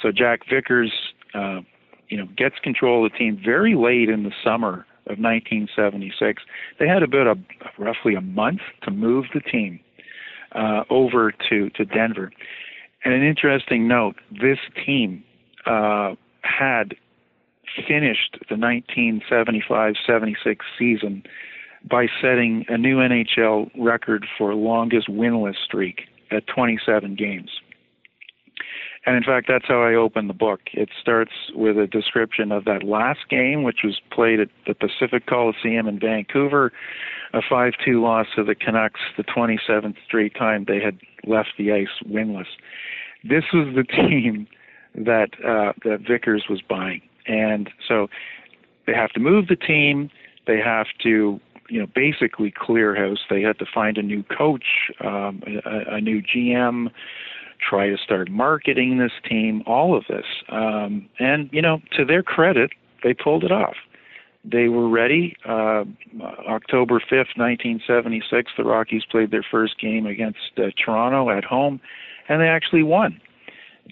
So Jack Vickers, uh, you know, gets control of the team very late in the summer of 1976. They had about a roughly a month to move the team uh, over to to Denver. And an interesting note: this team uh, had finished the 1975-76 season by setting a new NHL record for longest winless streak at 27 games. And in fact, that's how I open the book. It starts with a description of that last game, which was played at the Pacific Coliseum in Vancouver, a 5 2 loss to the Canucks, the 27th straight time they had left the ice winless. This was the team that, uh, that Vickers was buying. And so they have to move the team, they have to you know, basically clear house. They had to find a new coach, um, a, a new GM, try to start marketing this team, all of this. Um, and, you know, to their credit, they pulled it off. They were ready. Uh, October 5th, 1976, the Rockies played their first game against uh, Toronto at home, and they actually won.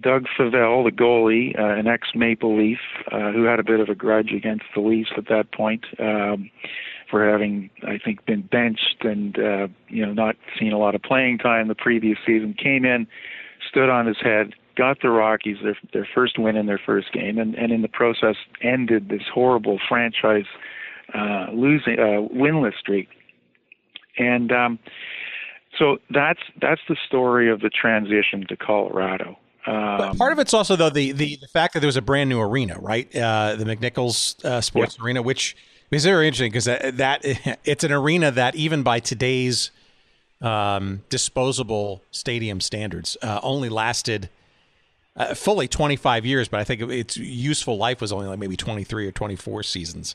Doug Favell, the goalie, uh, an ex Maple Leaf, uh, who had a bit of a grudge against the Leafs at that point, um, for having, I think, been benched and uh, you know not seen a lot of playing time the previous season. Came in, stood on his head, got the Rockies their their first win in their first game, and and in the process ended this horrible franchise uh, losing uh, winless streak. And um, so that's that's the story of the transition to Colorado. Um, part of it's also though the, the the fact that there was a brand new arena, right? Uh, the McNichols uh, Sports yeah. Arena, which is very interesting because that, that, it's an arena that even by today's um, disposable stadium standards uh, only lasted uh, fully 25 years, but I think its useful life was only like maybe 23 or 24 seasons.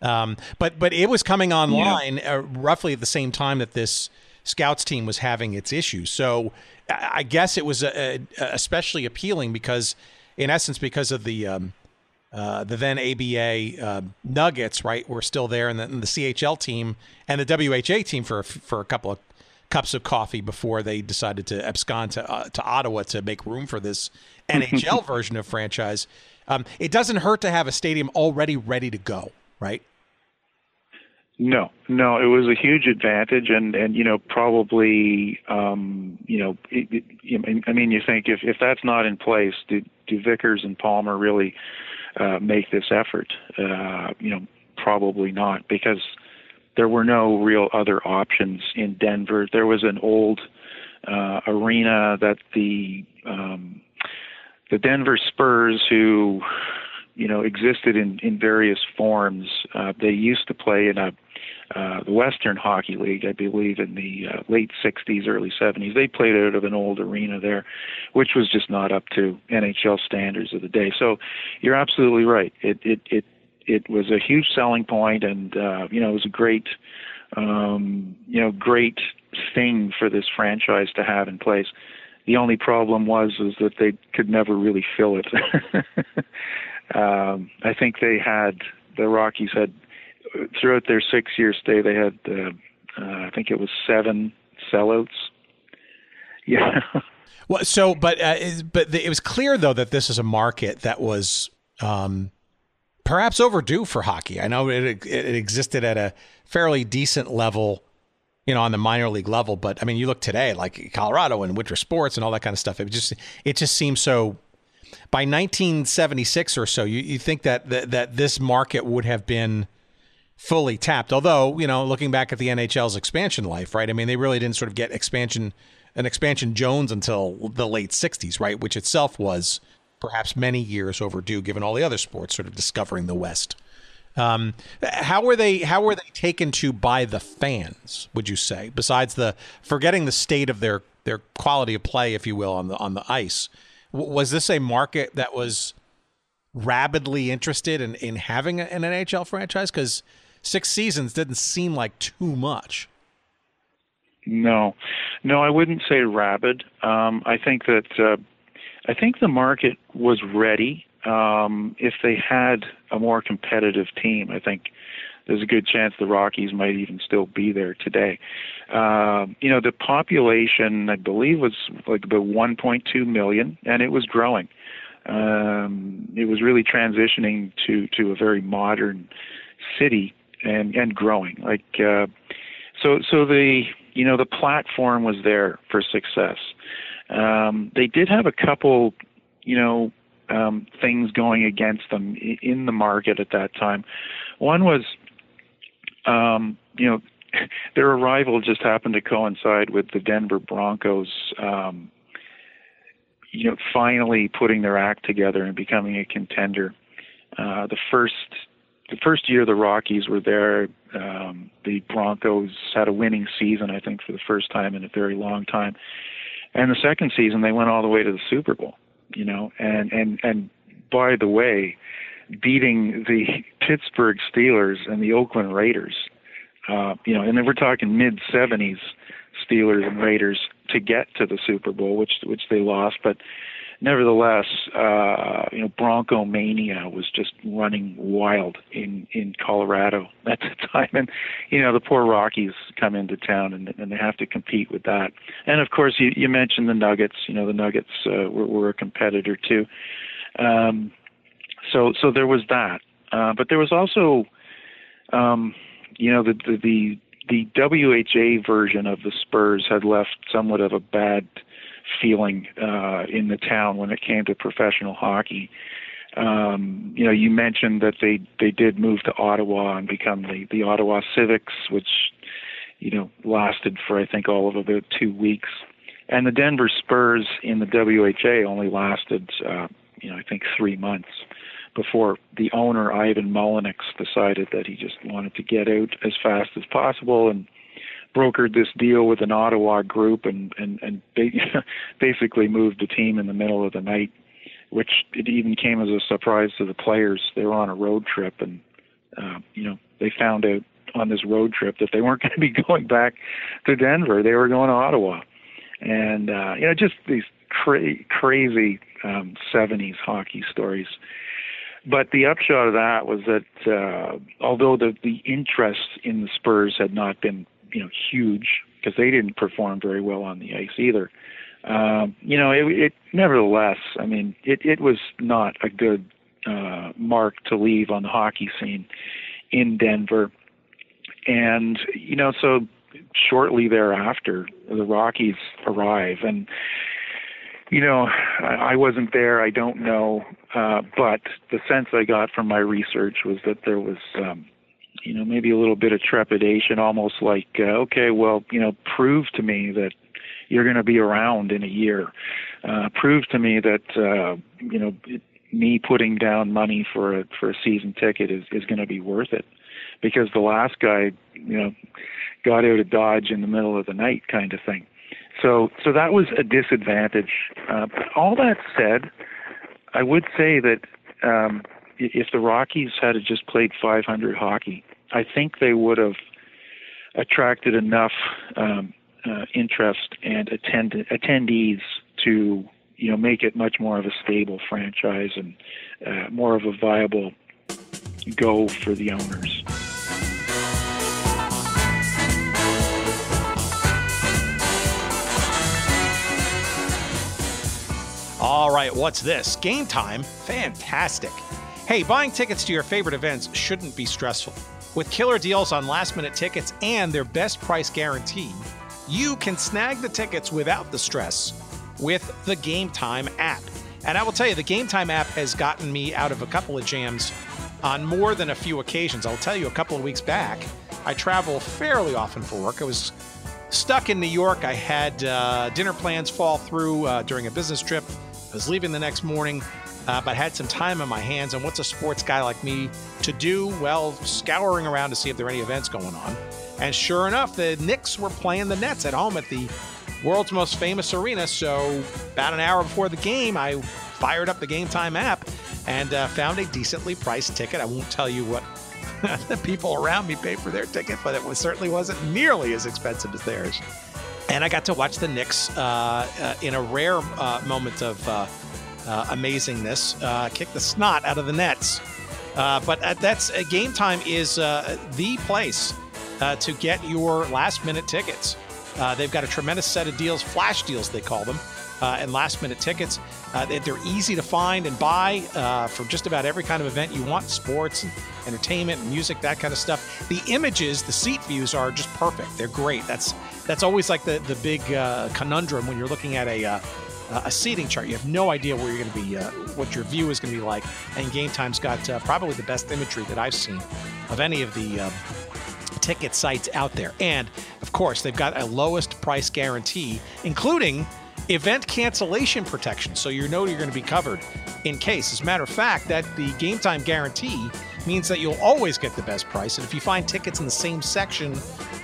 Um, but but it was coming online yeah. uh, roughly at the same time that this scouts team was having its issues. So I guess it was a, a especially appealing because, in essence, because of the um, uh, the then ABA uh, Nuggets, right, were still there, and the, and the, CHL team and the WHA team for for a couple of cups of coffee before they decided to abscond to uh, to Ottawa to make room for this NHL version of franchise. Um, it doesn't hurt to have a stadium already ready to go, right? No, no, it was a huge advantage, and and you know probably um, you know it, it, I mean you think if if that's not in place, do do Vickers and Palmer really? Uh, make this effort. Uh, you know, probably not because there were no real other options in Denver. There was an old uh, arena that the um, the Denver Spurs, who you know existed in in various forms, uh, they used to play in a uh, the Western Hockey League, I believe, in the uh, late 60s, early 70s. They played out of an old arena there, which was just not up to NHL standards of the day. So you're absolutely right. It it it it was a huge selling point, and uh, you know it was a great um, you know great thing for this franchise to have in place. The only problem was is that they could never really fill it. um, I think they had the Rockies had throughout their six year stay, they had, uh, uh, I think it was seven sellouts. Yeah. Well, so, but uh, but it was clear though that this is a market that was um, perhaps overdue for hockey. I know it, it existed at a fairly decent level, you know, on the minor league level. But I mean, you look today, like Colorado and winter sports and all that kind of stuff. It just it just seems so. By 1976 or so, you, you think that, that that this market would have been fully tapped. Although, you know, looking back at the NHL's expansion life, right? I mean, they really didn't sort of get expansion an expansion Jones until the late 60s, right? Which itself was perhaps many years overdue given all the other sports sort of discovering the West. Um, how were they how were they taken to by the fans, would you say? Besides the forgetting the state of their their quality of play, if you will, on the on the ice. W- was this a market that was rabidly interested in, in having an NHL franchise? Because six seasons didn't seem like too much. No, no, I wouldn't say rabid. Um, I think that uh, I think the market was ready. Um, if they had a more competitive team, I think there's a good chance the Rockies might even still be there today. Uh, you know, the population, I believe, was like about 1.2 million, and it was growing. Um, it was really transitioning to to a very modern city and and growing. Like, uh, so so the you know the platform was there for success. Um, they did have a couple, you know, um, things going against them in the market at that time. One was um, you know, their arrival just happened to coincide with the Denver Broncos, um, you know, finally putting their act together and becoming a contender. Uh, the first the first year the Rockies were there, um, the Broncos had a winning season, I think, for the first time in a very long time. And the second season, they went all the way to the Super Bowl. You know, and and and by the way, beating the Pittsburgh Steelers and the Oakland Raiders. Uh, you know, and then we're talking mid '70s Steelers and Raiders to get to the Super Bowl, which which they lost. But nevertheless, uh, you know, Bronco mania was just running wild in in Colorado at the time, and you know, the poor Rockies come into town and, and they have to compete with that. And of course, you, you mentioned the Nuggets. You know, the Nuggets uh, were, were a competitor too. Um, so so there was that, uh, but there was also, um, you know, the, the the the WHA version of the Spurs had left somewhat of a bad feeling uh, in the town when it came to professional hockey. Um, you know, you mentioned that they they did move to Ottawa and become the the Ottawa Civics, which you know lasted for I think all of about two weeks, and the Denver Spurs in the WHA only lasted uh, you know I think three months before the owner Ivan Mullenix decided that he just wanted to get out as fast as possible and brokered this deal with an Ottawa group and and and basically moved the team in the middle of the night, which it even came as a surprise to the players. They were on a road trip and uh, you know they found out on this road trip that they weren't going to be going back to Denver. They were going to Ottawa, and uh, you know just these cra- crazy um, 70s hockey stories but the upshot of that was that uh, although the the interest in the Spurs had not been you know huge because they didn't perform very well on the ice either. Um, you know, it, it nevertheless, I mean, it it was not a good uh, mark to leave on the hockey scene in Denver, and you know, so shortly thereafter, the Rockies arrive and you know, I wasn't there. I don't know, uh, but the sense I got from my research was that there was, um, you know, maybe a little bit of trepidation, almost like, uh, okay, well, you know, prove to me that you're going to be around in a year. Uh, prove to me that, uh, you know, me putting down money for a for a season ticket is is going to be worth it, because the last guy, you know, got out of Dodge in the middle of the night, kind of thing. So, so that was a disadvantage. Uh, all that said, I would say that um, if the Rockies had just played 500 hockey, I think they would have attracted enough um, uh, interest and attend- attendees to you know make it much more of a stable franchise and uh, more of a viable go for the owners. All right, what's this? Game time? Fantastic. Hey, buying tickets to your favorite events shouldn't be stressful. With killer deals on last minute tickets and their best price guarantee, you can snag the tickets without the stress with the Game Time app. And I will tell you, the Game Time app has gotten me out of a couple of jams on more than a few occasions. I'll tell you, a couple of weeks back, I travel fairly often for work. I was stuck in New York. I had uh, dinner plans fall through uh, during a business trip I was leaving the next morning, uh, but had some time on my hands. And what's a sports guy like me to do? Well, scouring around to see if there are any events going on. And sure enough, the Knicks were playing the Nets at home at the world's most famous arena. So, about an hour before the game, I fired up the Game Time app and uh, found a decently priced ticket. I won't tell you what the people around me paid for their ticket, but it was, certainly wasn't nearly as expensive as theirs. And I got to watch the Knicks uh, uh, in a rare uh, moment of uh, Uh, amazingness uh, kick the snot out of the Nets. Uh, but that's Game Time is the place to get your last minute tickets. they've got a tremendous set of deals, flash deals they call them, and last minute tickets. Uh, they're easy to find and buy uh, for just about every kind of event you want sports, and entertainment, and music, that kind of stuff. The images, the seat views are just perfect. They're great. That's that's always like the, the big uh, conundrum when you're looking at a, uh, a seating chart. You have no idea where you're going to be, uh, what your view is going to be like. And Game Time's got uh, probably the best imagery that I've seen of any of the um, ticket sites out there. And of course, they've got a lowest price guarantee, including event cancellation protection, so you know you're going to be covered in case. As a matter of fact, that the game time guarantee means that you'll always get the best price. And if you find tickets in the same section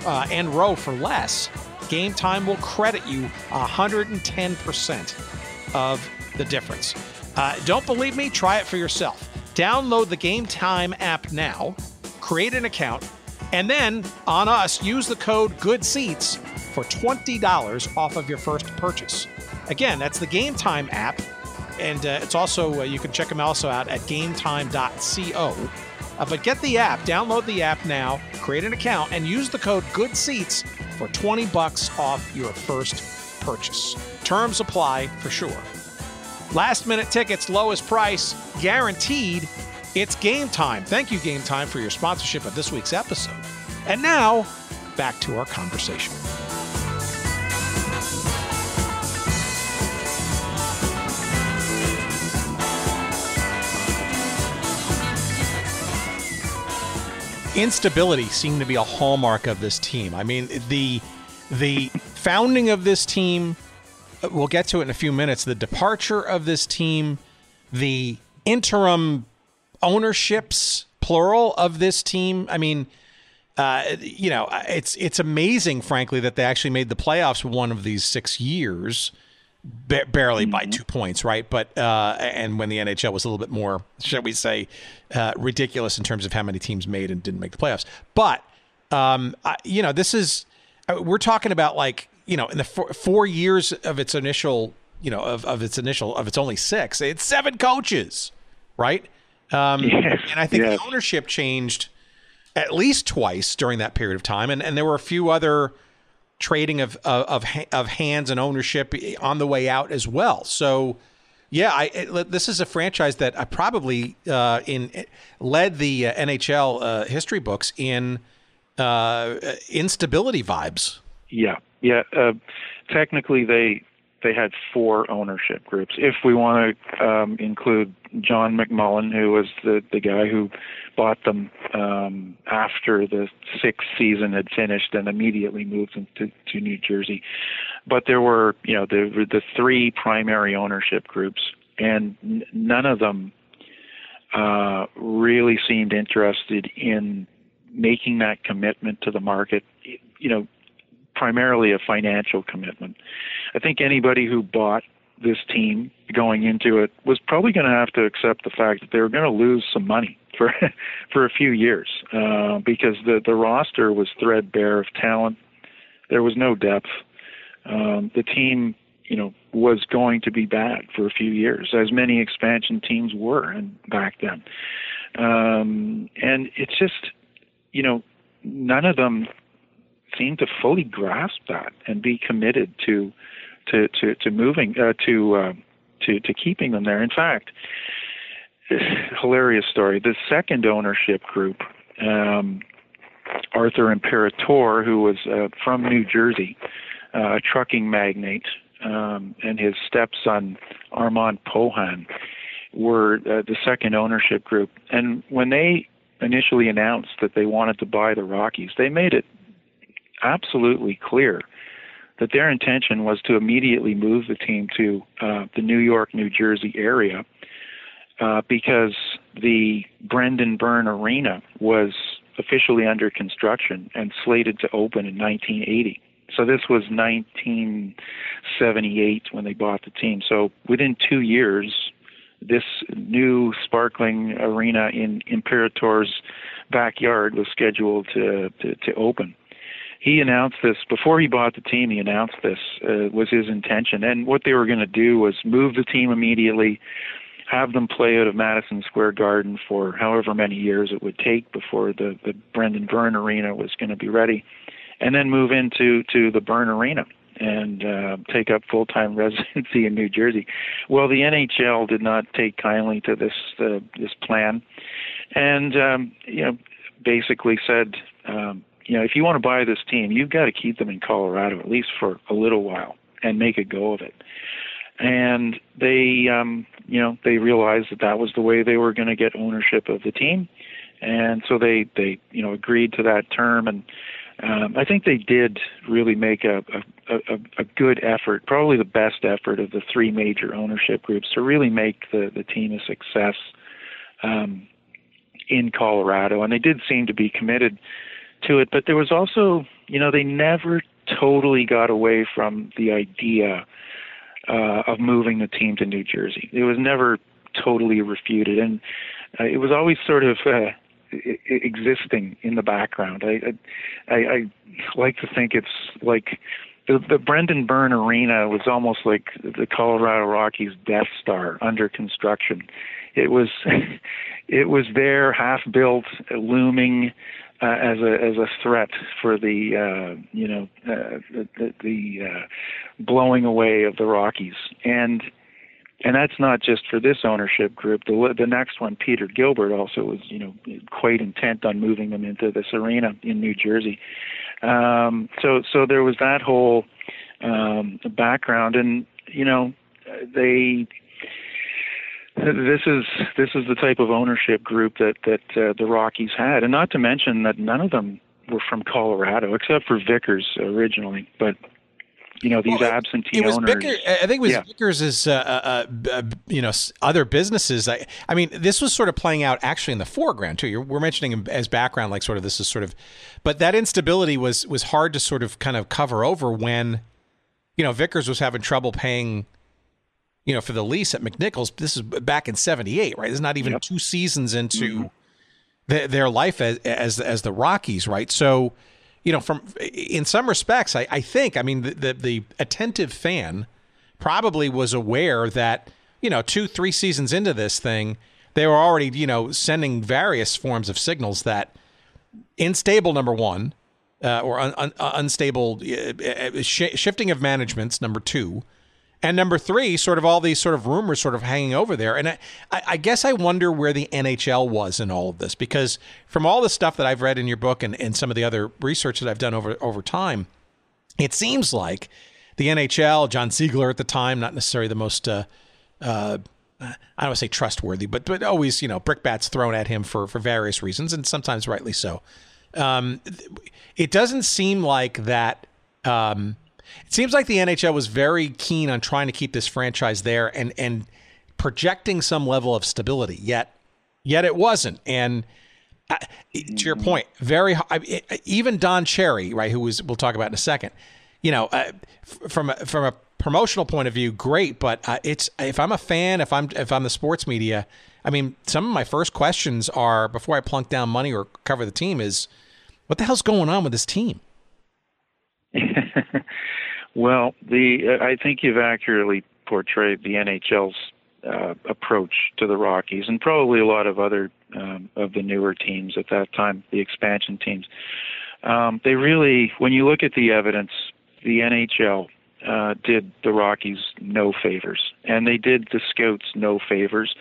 uh, and row for less, Game Time will credit you 110% of the difference. Uh, don't believe me? Try it for yourself. Download the Game Time app now, create an account, and then on us, use the code Good Seats for $20 off of your first purchase. Again, that's the Game Time app, and uh, it's also uh, you can check them also out at GameTime.co. Uh, but get the app, download the app now, create an account, and use the code Good Seats for 20 bucks off your first purchase. Terms apply for sure. Last minute tickets, lowest price, guaranteed. It's game time. Thank you, Game Time, for your sponsorship of this week's episode. And now, back to our conversation. Instability seemed to be a hallmark of this team. I mean, the the founding of this team, we'll get to it in a few minutes. The departure of this team, the interim ownerships, plural, of this team. I mean, uh, you know, it's it's amazing, frankly, that they actually made the playoffs one of these six years barely mm-hmm. by two points, right? But uh, and when the NHL was a little bit more, shall we say, uh, ridiculous in terms of how many teams made and didn't make the playoffs. But um, I, you know, this is uh, we're talking about like you know in the four, four years of its initial, you know, of, of its initial of its only six, it's seven coaches, right? Um, yes. And I think yes. the ownership changed at least twice during that period of time, and and there were a few other trading of of of hands and ownership on the way out as well. So, yeah, I it, this is a franchise that I probably uh, in led the uh, NHL uh, history books in uh, instability vibes. Yeah, yeah. Uh, technically, they they had four ownership groups. If we want to um, include John McMullen, who was the the guy who bought them um, after the sixth season had finished and immediately moved them to, to New Jersey. But there were, you know, the the three primary ownership groups, and n- none of them uh, really seemed interested in making that commitment to the market. You know, primarily a financial commitment. I think anybody who bought this team going into it was probably going to have to accept the fact that they were going to lose some money for for a few years uh, because the the roster was threadbare of talent. There was no depth. Um, the team, you know, was going to be bad for a few years, as many expansion teams were and back then. Um, and it's just, you know, none of them seem to fully grasp that and be committed to to to, to moving uh, to uh, to to keeping them there. In fact, hilarious story. The second ownership group, um, Arthur Imperator, who was uh, from New Jersey, uh, a trucking magnate, um, and his stepson Armand Pohan were uh, the second ownership group. And when they initially announced that they wanted to buy the Rockies, they made it absolutely clear that their intention was to immediately move the team to uh, the New York, New Jersey area uh, because the Brendan Byrne Arena was officially under construction and slated to open in 1980. So this was 1978 when they bought the team. So within two years, this new sparkling arena in Imperator's backyard was scheduled to, to, to open. He announced this before he bought the team. He announced this uh, was his intention, and what they were going to do was move the team immediately, have them play out of Madison Square Garden for however many years it would take before the the Brendan Byrne Arena was going to be ready, and then move into to the Byrne Arena and uh, take up full-time residency in New Jersey. Well, the NHL did not take kindly to this uh, this plan, and um, you know, basically said, um, you know, if you want to buy this team, you've got to keep them in Colorado at least for a little while and make a go of it. And they, um, you know, they realized that that was the way they were going to get ownership of the team, and so they, they, you know, agreed to that term and um, I think they did really make a, a, a, a good effort, probably the best effort of the three major ownership groups to really make the, the team a success um, in Colorado. And they did seem to be committed to it, but there was also, you know, they never totally got away from the idea uh, of moving the team to New Jersey. It was never totally refuted, and uh, it was always sort of uh, existing in the background. I, I I like to think it's like the, the Brendan Byrne Arena was almost like the Colorado Rockies Death Star under construction. It was it was there, half built, looming uh, as a as a threat for the uh, you know uh, the the, uh, blowing away of the Rockies and and that's not just for this ownership group. The the next one, Peter Gilbert, also was you know quite intent on moving them into this arena in New Jersey. Um, so so there was that whole um, background, and you know they. This is this is the type of ownership group that that uh, the Rockies had, and not to mention that none of them were from Colorado, except for Vickers originally. But you know these well, absentee it was owners. Bicker, I think it was yeah. Vickers' uh, uh, uh, you know other businesses. I, I mean, this was sort of playing out actually in the foreground too. You're, we're mentioning as background, like sort of this is sort of, but that instability was was hard to sort of kind of cover over when, you know, Vickers was having trouble paying. You know, for the lease at McNichols, this is back in '78, right? Is not even yep. two seasons into mm-hmm. the, their life as, as as the Rockies, right? So, you know, from in some respects, I, I think, I mean, the, the, the attentive fan probably was aware that, you know, two, three seasons into this thing, they were already, you know, sending various forms of signals that unstable number one, uh, or un, un, unstable uh, uh sh- shifting of managements number two, and number three, sort of all these sort of rumors sort of hanging over there. And I, I guess I wonder where the NHL was in all of this because from all the stuff that I've read in your book and, and some of the other research that I've done over over time, it seems like the NHL, John Ziegler at the time, not necessarily the most uh, uh, I don't want to say trustworthy, but but always you know brickbats thrown at him for for various reasons and sometimes rightly so. Um, it doesn't seem like that. Um, it seems like the NHL was very keen on trying to keep this franchise there and and projecting some level of stability. Yet, yet it wasn't. And uh, to your point, very I, even Don Cherry, right, who was we'll talk about in a second. You know, uh, from a, from a promotional point of view, great. But uh, it's if I'm a fan, if I'm if I'm the sports media, I mean, some of my first questions are before I plunk down money or cover the team is, what the hell's going on with this team? Well, the uh, I think you've accurately portrayed the NHL's uh, approach to the Rockies, and probably a lot of other um, of the newer teams at that time, the expansion teams. Um, they really, when you look at the evidence, the NHL uh, did the Rockies no favors, and they did the Scouts no favors,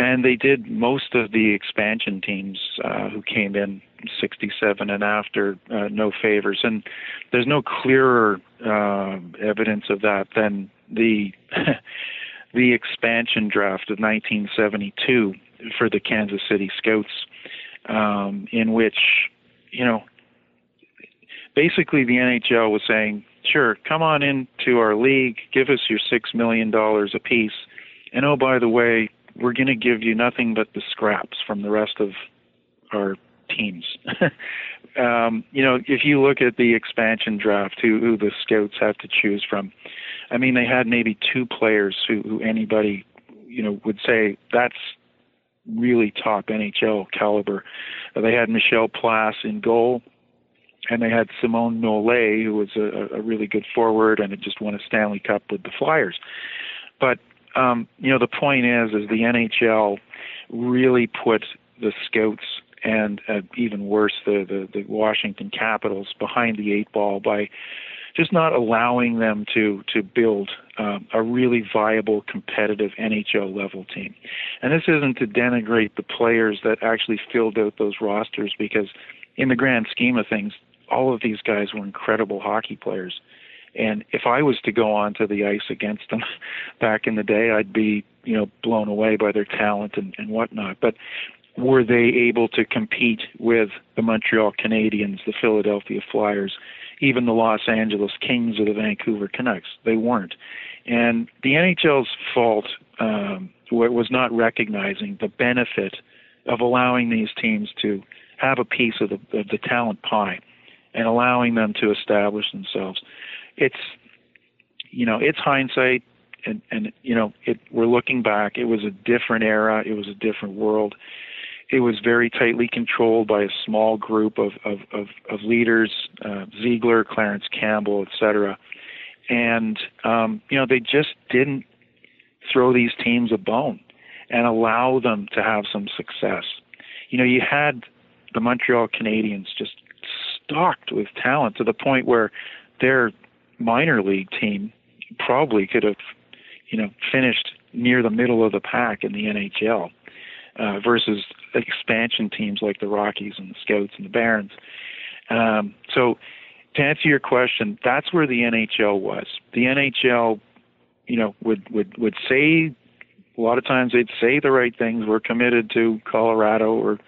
and they did most of the expansion teams uh, who came in 67 and after uh, no favors. And there's no clearer uh, evidence of that than the the expansion draft of 1972 for the Kansas City Scouts, um, in which you know basically the NHL was saying, sure, come on into our league, give us your six million dollars a piece, and oh by the way, we're going to give you nothing but the scraps from the rest of our teams. um, you know, if you look at the expansion draft, who, who the scouts have to choose from, I mean, they had maybe two players who, who anybody, you know, would say that's really top NHL caliber. They had Michel Plasse in goal, and they had Simon Nolet, who was a, a really good forward and had just won a Stanley Cup with the Flyers. But um, you know, the point is, is the NHL really put the scouts and uh, even worse, the, the the Washington Capitals behind the eight ball by just not allowing them to to build um, a really viable, competitive NHL level team. And this isn't to denigrate the players that actually filled out those rosters, because in the grand scheme of things, all of these guys were incredible hockey players. And if I was to go onto the ice against them back in the day, I'd be, you know, blown away by their talent and, and whatnot. But were they able to compete with the Montreal Canadiens, the Philadelphia Flyers, even the Los Angeles Kings or the Vancouver Canucks? They weren't. And the NHL's fault um, was not recognizing the benefit of allowing these teams to have a piece of the, of the talent pie and allowing them to establish themselves. It's, you know, it's hindsight, and and you know, it. We're looking back. It was a different era. It was a different world. It was very tightly controlled by a small group of of of, of leaders, uh, Ziegler, Clarence Campbell, etc. And um, you know, they just didn't throw these teams a bone and allow them to have some success. You know, you had the Montreal Canadiens just stocked with talent to the point where their minor league team probably could have, you know, finished near the middle of the pack in the NHL uh, versus expansion teams like the Rockies and the Scouts and the Barons. Um, so, to answer your question, that's where the NHL was. The NHL, you know, would would would say a lot of times they'd say the right things. We're committed to Colorado or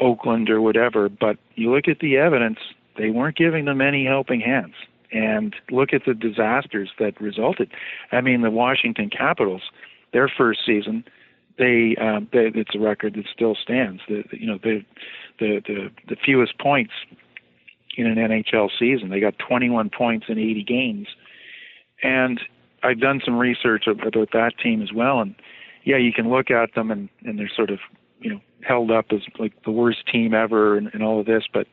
Oakland or whatever, but you look at the evidence, they weren't giving them any helping hands. And look at the disasters that resulted. I mean, the Washington Capitals, their first season, they, um, they it's a record that still stands. The, you know the, the the the fewest points in an NHL season. They got 21 points in 80 games, and I've done some research about that team as well. And yeah, you can look at them and and they're sort of you know held up as like the worst team ever and, and all of this, but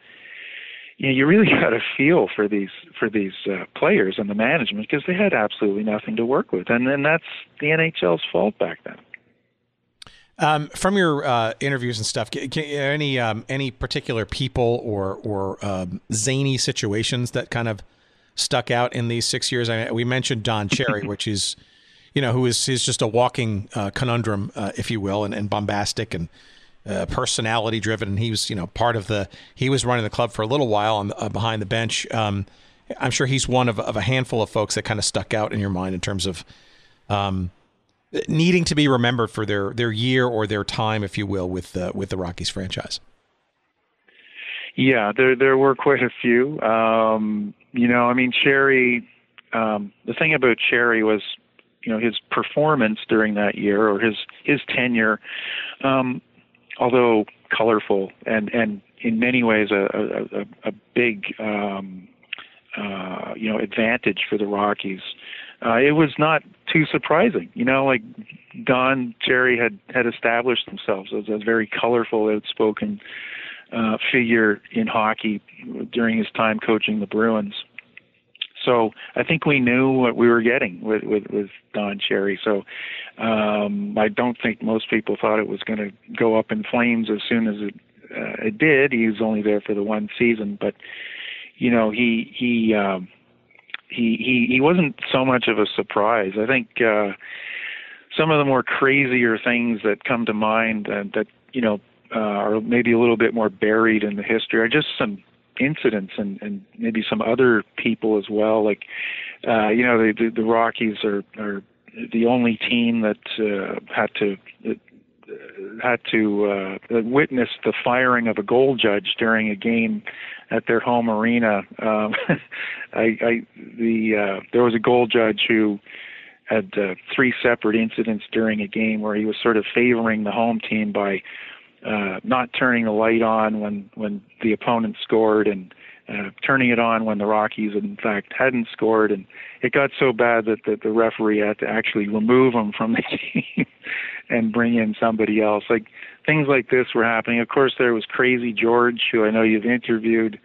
you know, you really got to feel for these for these uh, players and the management because they had absolutely nothing to work with, and then that's the NHL's fault back then. Um, from your uh, interviews and stuff, can, can, any um, any particular people or or um, zany situations that kind of stuck out in these six years? I mean, we mentioned Don Cherry, which is you know who is is just a walking uh, conundrum, uh, if you will, and, and bombastic and uh, personality driven, and he was you know part of the he was running the club for a little while on uh, behind the bench. Um, I'm sure he's one of, of a handful of folks that kind of stuck out in your mind in terms of um, needing to be remembered for their their year or their time, if you will, with the with the Rockies franchise. Yeah, there there were quite a few. Um, you know, I mean, Cherry. Um, the thing about Cherry was, you know, his performance during that year or his his tenure. Um, although colorful and and in many ways a a, a big um, uh, you know advantage for the Rockies. Uh, it was not too surprising, you know. Like Don Cherry had had established themselves as a very colorful, outspoken uh, figure in hockey during his time coaching the Bruins. So I think we knew what we were getting with with, with Don Cherry. So um, I don't think most people thought it was going to go up in flames as soon as it uh, it did. He was only there for the one season, but you know he he um, he he he wasn't so much of a surprise. I think uh, some of the more crazier things that come to mind uh, that you know uh, are maybe a little bit more buried in the history are just some incidents and, and maybe some other people as well. Like, uh, you know, the, the, the Rockies are, are the only team that uh, had to uh, had to uh, witness the firing of a goal judge during a game at their home arena. Um, I, I the uh, there was a goal judge who had uh, three separate incidents during a game where he was sort of favoring the home team by uh, not turning the light on when when the opponent scored and uh, turning it on when the Rockies in fact hadn't scored. And it got so bad that the, the referee had to actually remove him from the team and bring in somebody else. Like things like this were happening. Of course there was crazy George who I know you've interviewed.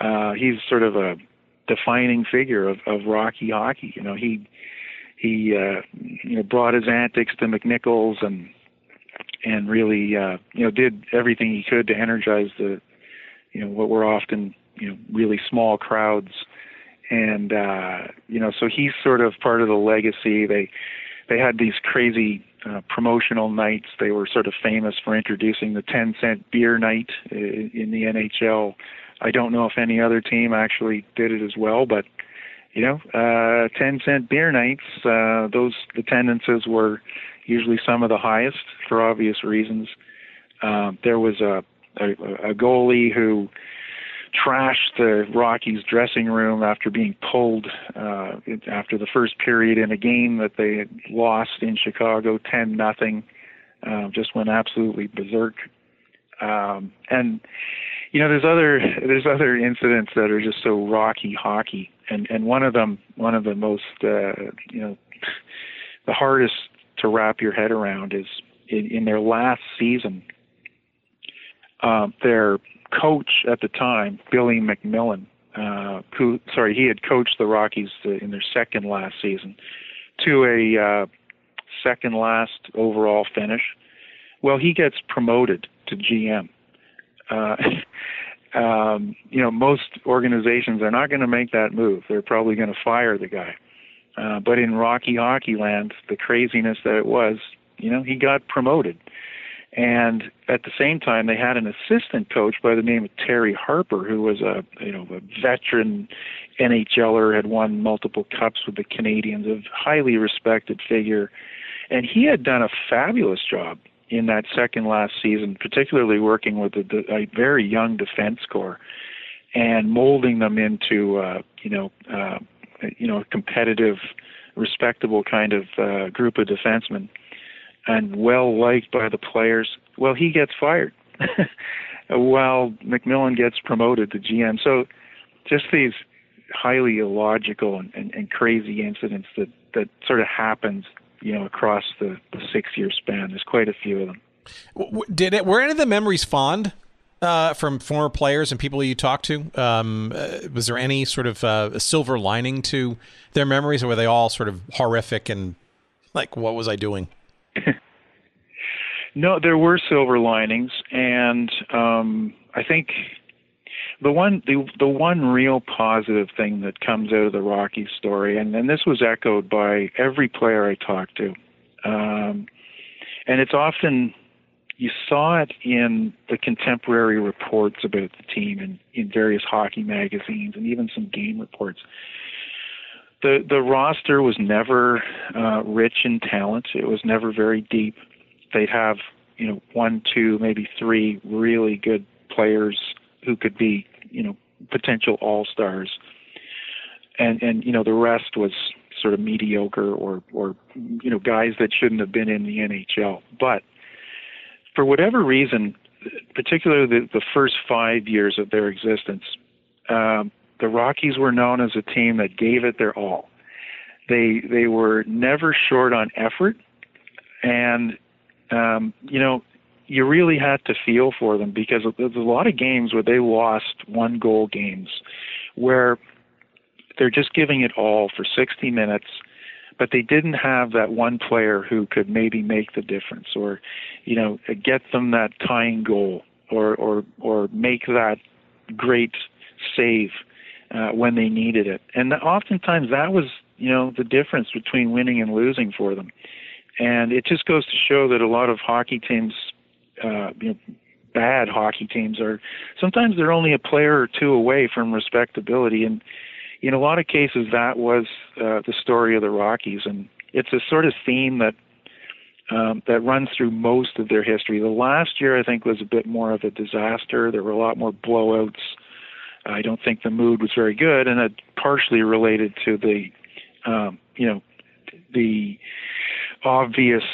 Uh he's sort of a defining figure of of Rocky hockey. You know he he uh you know brought his antics to McNichols and and really uh, you know did everything he could to energize the you know what were often you know really small crowds. And uh you know so he's sort of part of the legacy. They they had these crazy uh, promotional nights. They were sort of famous for introducing the 10 cent beer night in, in the NHL I don't know if any other team actually did it as well but you know uh 10 cent beer nights uh those attendances were usually some of the highest for obvious reasons. Um, there was a, a, a goalie who trashed the Rockies dressing room after being pulled uh, after the first period in a game that they had lost in Chicago, ten nothing. Uh, just went absolutely berserk. Um, and you know, there's other there's other incidents that are just so rocky hockey, and and one of them, one of the most uh, you know, the hardest to wrap your head around is in, in their last season, uh, their coach at the time, Billy MacMillan, uh, who sorry, he had coached the Rockies in their second last season to a uh, second last overall finish. Well, he gets promoted to GM. Uh, um, you know, most organizations are not going to make that move. They're probably going to fire the guy. Uh, but in Rocky Hockey Land, the craziness that it was, you know, he got promoted. And at the same time, they had an assistant coach by the name of Terry Harper, who was a you know a veteran NHLer, had won multiple cups with the Canadiens, a highly respected figure, and he had done a fabulous job in that second last season, particularly working with a, a very young defense corps and molding them into uh, you know uh, you know, competitive, respectable kind of uh, group of defensemen, and well liked by the players. Well, he gets fired, while MacMillan gets promoted to GM. So, just these highly illogical and, and, and crazy incidents that that sort of happens, you know, across the, the six year span. There's quite a few of them. Did it? Were any of the memories fond? Uh, from former players and people you talked to? Um, uh, was there any sort of uh, silver lining to their memories, or were they all sort of horrific and like, what was I doing? no, there were silver linings, and um, I think the one the the one real positive thing that comes out of the Rocky story, and, and this was echoed by every player I talked to, um, and it's often you saw it in the contemporary reports about the team in, in various hockey magazines and even some game reports. The the roster was never uh, rich in talent. It was never very deep. They'd have you know one, two, maybe three really good players who could be you know potential all stars, and and you know the rest was sort of mediocre or or you know guys that shouldn't have been in the NHL. But for whatever reason, particularly the, the first five years of their existence, um, the Rockies were known as a team that gave it their all. They they were never short on effort, and um, you know you really had to feel for them because there's a lot of games where they lost one goal games, where they're just giving it all for 60 minutes but they didn't have that one player who could maybe make the difference or you know get them that tying goal or or or make that great save uh, when they needed it. And oftentimes that was you know the difference between winning and losing for them. And it just goes to show that a lot of hockey teams uh, you know bad hockey teams are sometimes they're only a player or two away from respectability. And in a lot of cases, that was uh, the story of the Rockies, and it's a sort of theme that um, that runs through most of their history. The last year, I think, was a bit more of a disaster. There were a lot more blowouts. I don't think the mood was very good, and it partially related to the, um, you know, the obvious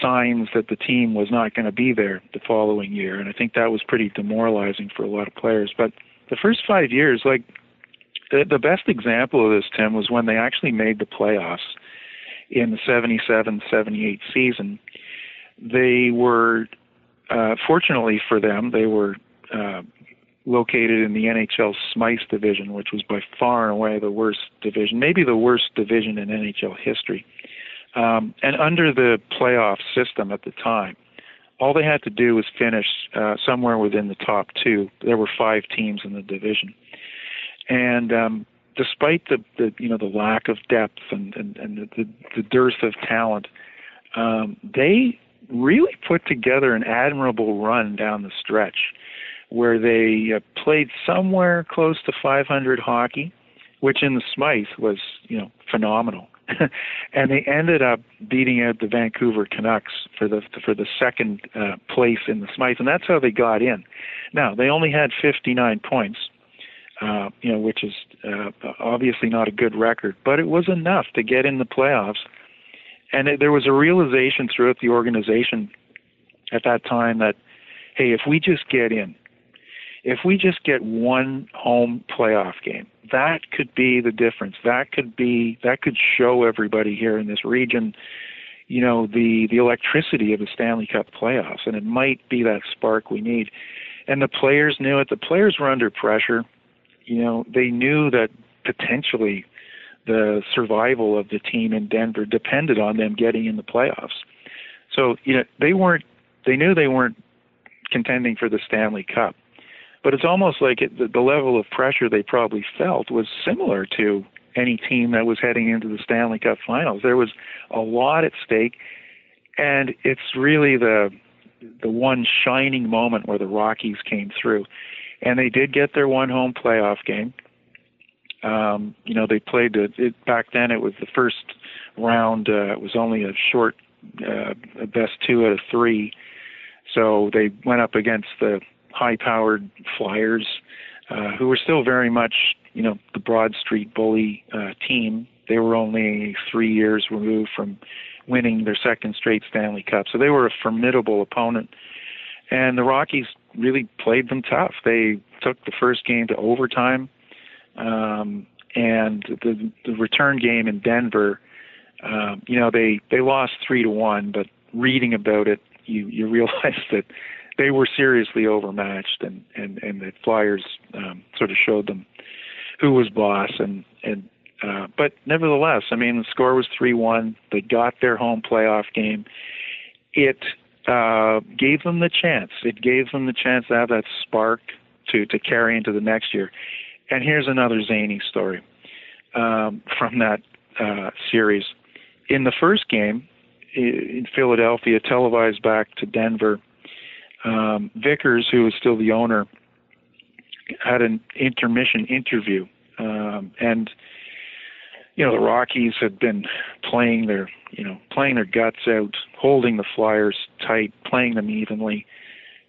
signs that the team was not going to be there the following year, and I think that was pretty demoralizing for a lot of players. But the first five years, like the, best example of this, Tim, was when they actually made the playoffs in the 77 78 season. They were, uh, fortunately for them, they were uh, located in the NHL Smythe division, which was by far and away the worst division, maybe the worst division in NHL history. Um, and under the playoff system at the time, all they had to do was finish uh, somewhere within the top two. There were five teams in the division, and um, despite the, the you know the lack of depth and and, and the, the dearth of talent, um, they really put together an admirable run down the stretch, where they uh, played somewhere close to 500 hockey, which in the Smythe was you know phenomenal. and they ended up beating out the Vancouver Canucks for the for the second uh, place in the Smythe, and that's how they got in. Now they only had 59 points, uh, you know, which is uh, obviously not a good record, but it was enough to get in the playoffs. And it, there was a realization throughout the organization at that time that, hey, if we just get in, if we just get one home playoff game, that could be the difference. That could be that could show everybody here in this region, you know, the the electricity of the Stanley Cup playoffs, and it might be that spark we need. And the players knew it. The players were under pressure you know, they knew that potentially the survival of the team in Denver depended on them getting in the playoffs. So, you know, they weren't they knew they weren't contending for the Stanley Cup. But it's almost like it, the, the level of pressure they probably felt was similar to any team that was heading into the Stanley Cup finals. There was a lot at stake and it's really the the one shining moment where the Rockies came through and they did get their one home playoff game. Um, you know, they played it, it back then. It was the first round. Uh, it was only a short, uh, best two out of three. So they went up against the high-powered Flyers, uh, who were still very much, you know, the Broad Street bully uh, team. They were only three years removed from winning their second straight Stanley Cup, so they were a formidable opponent. And the Rockies really played them tough. They took the first game to overtime, um, and the the return game in Denver. Um, you know they they lost three to one, but reading about it, you you realize that they were seriously overmatched, and and and the Flyers um, sort of showed them who was boss, and and uh, but nevertheless, I mean the score was three one. They got their home playoff game. It uh, gave them the chance. It gave them the chance to have that spark to to carry into the next year. And here's another zany story um, from that uh, series. In the first game in Philadelphia, televised back to Denver, um, Vickers, who was still the owner, had an intermission interview, um, and you know the Rockies had been playing their you know playing their guts out, holding the Flyers tight, playing them evenly.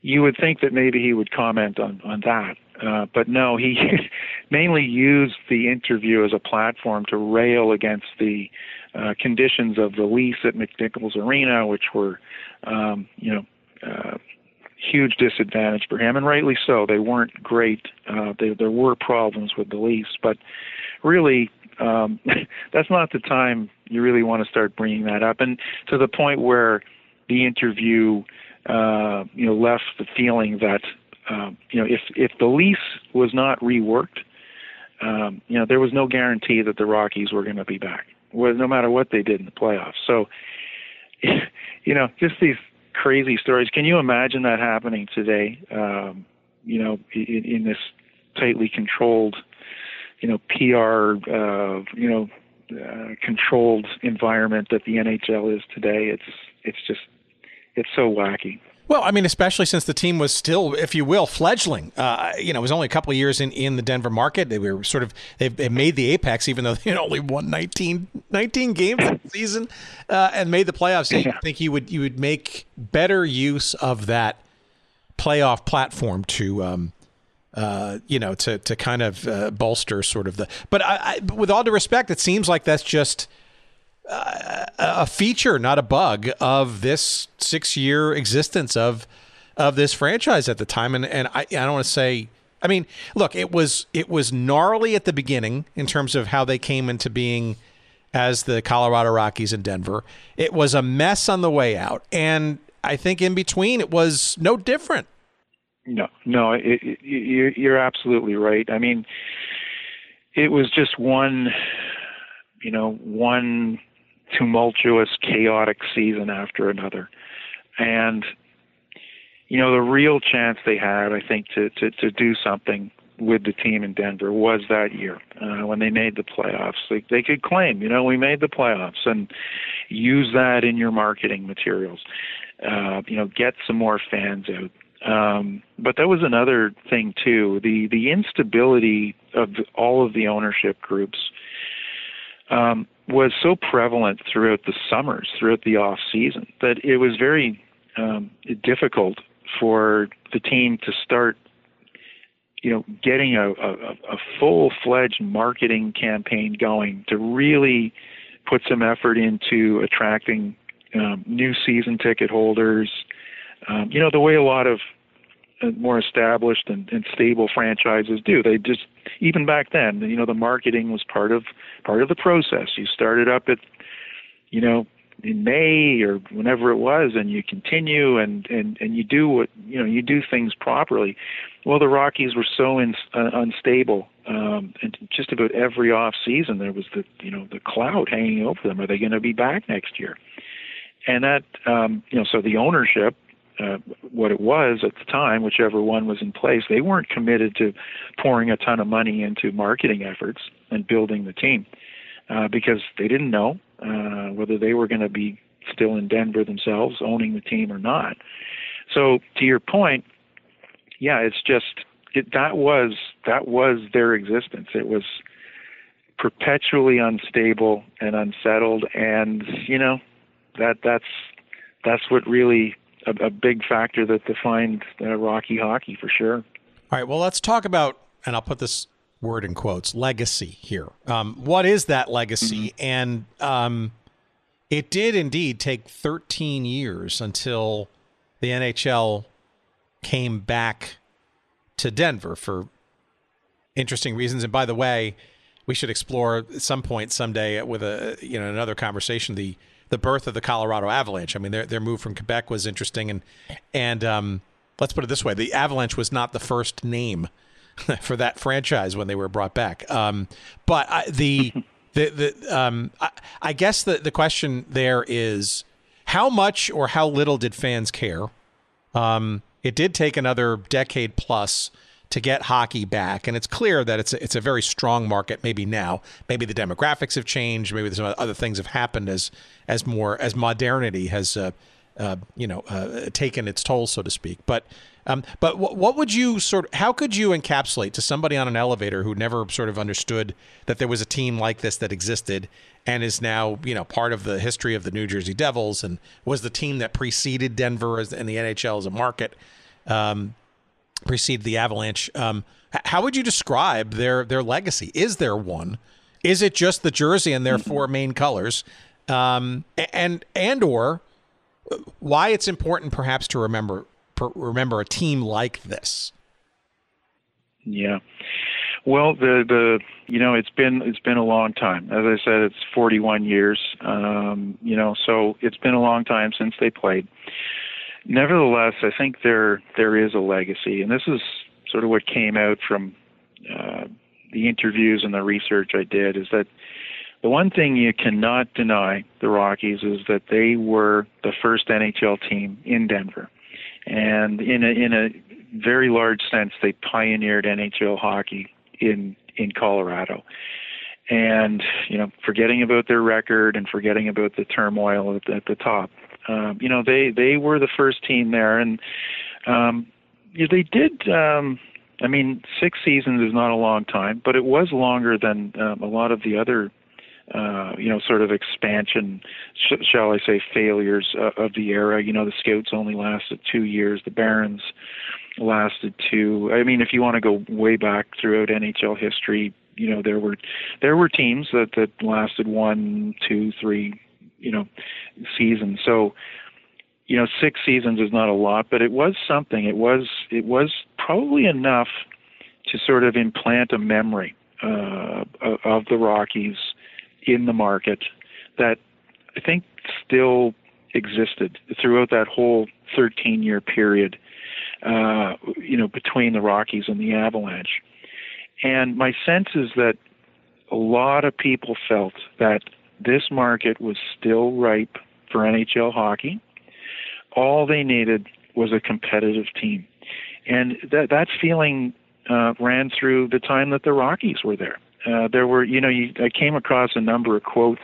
You would think that maybe he would comment on on that, uh, but no, he mainly used the interview as a platform to rail against the uh, conditions of the lease at McNichols Arena, which were um, you know. Uh, huge disadvantage for him, and rightly so. They weren't great. Uh, they, there were problems with the lease, but really, um, that's not the time you really want to start bringing that up. And to the point where the interview, uh, you know, left the feeling that, um, you know, if if the lease was not reworked, um, you know, there was no guarantee that the Rockies were going to be back, no matter what they did in the playoffs. So, you know, just these crazy stories. Can you imagine that happening today? Um, you know, in, in this tightly controlled you know PR uh, you know uh, controlled environment that the NHL is today. It's it's just it's so wacky. Well, I mean, especially since the team was still, if you will, fledgling. Uh, you know, it was only a couple of years in, in the Denver market. They were sort of they've, they made the apex, even though they only won 19, 19 games that season uh, and made the playoffs. So you think you would you would make better use of that playoff platform to um, uh, you know, to to kind of uh, bolster sort of the. But I, I, with all due respect, it seems like that's just a, feature, not a bug, of this six-year existence of of this franchise at the time. And and I, I don't want to say. I mean, look, it was it was gnarly at the beginning in terms of how they came into being as the Colorado Rockies in Denver. It was a mess on the way out, and I think in between it was no different. No, no, it, it, you're, you're absolutely right. I mean, it was just one, you know, one tumultuous, chaotic season after another, and you know, the real chance they had, I think, to to, to do something with the team in Denver was that year uh, when they made the playoffs. They, they could claim, you know, we made the playoffs and use that in your marketing materials. Uh, you know, get some more fans out. Um, but that was another thing too. The the instability of all of the ownership groups um, was so prevalent throughout the summers, throughout the off season, that it was very um, difficult for the team to start, you know, getting a, a, a full fledged marketing campaign going to really put some effort into attracting um, new season ticket holders. Um, you know, the way a lot of more established and, and stable franchises do. They just even back then, you know, the marketing was part of part of the process. You started up at, you know, in May or whenever it was, and you continue and and and you do what you know you do things properly. Well, the Rockies were so in, uh, unstable, um, and just about every off season there was the you know the cloud hanging over them. Are they going to be back next year? And that um, you know, so the ownership uh, what it was at the time, whichever one was in place, they weren't committed to pouring a ton of money into marketing efforts and building the team uh, because they didn't know uh, whether they were going to be still in Denver themselves, owning the team or not. So to your point, yeah, it's just it, that was that was their existence. It was perpetually unstable and unsettled, and you know that that's that's what really a, a big factor that defined uh, Rocky hockey for sure. All right, well, let's talk about, and I'll put this word in quotes, legacy here. Um, what is that legacy? Mm-hmm. And um, it did indeed take 13 years until the NHL came back to Denver for interesting reasons. And by the way, we should explore at some point someday with a you know another conversation the the birth of the Colorado Avalanche. I mean, their their move from Quebec was interesting, and and um, let's put it this way: the Avalanche was not the first name for that franchise when they were brought back. Um, but I, the the the um, I, I, guess the the question there is how much or how little did fans care? Um, it did take another decade plus to get hockey back. And it's clear that it's a, it's a very strong market. Maybe now, maybe the demographics have changed. Maybe some other things have happened as as more as modernity has uh, uh, you know uh, taken its toll, so to speak. But um, but w- what would you sort of how could you encapsulate to somebody on an elevator who never sort of understood that there was a team like this that existed and is now you know part of the history of the New Jersey Devils and was the team that preceded Denver as in the NHL as a market. Um, preceded the Avalanche. Um, how would you describe their their legacy? Is there one? Is it just the jersey and their mm-hmm. four main colors? Um, and and or why it's important perhaps to remember remember a team like this? Yeah. Well, the the you know it's been it's been a long time. As I said, it's 41 years. Um, you know, so it's been a long time since they played nevertheless, I think there there is a legacy, and this is sort of what came out from uh, the interviews and the research I did. Is that the one thing you cannot deny the Rockies is that they were the first NHL team in Denver, and in a in a very large sense, they pioneered NHL hockey in in Colorado. And you know, forgetting about their record and forgetting about the turmoil at, at the top, um, you know, they they were the first team there, and um, they did. Um, I mean, six seasons is not a long time, but it was longer than um, a lot of the other, uh, you know, sort of expansion, sh- shall I say, failures uh, of the era. You know, the Scouts only lasted two years. The Barons lasted two. I mean, if you want to go way back throughout NHL history, you know there were there were teams that that lasted one, two, three, you know, seasons. So you know, six seasons is not a lot, but it was something. It was it was probably enough to sort of implant a memory uh, of the Rockies in the market that I think still existed throughout that whole 13 year period, uh, you know, between the Rockies and the Avalanche. And my sense is that a lot of people felt that this market was still ripe for NHL hockey. All they needed was a competitive team. And that, that feeling uh, ran through the time that the Rockies were there. Uh, there were, you know, you, I came across a number of quotes,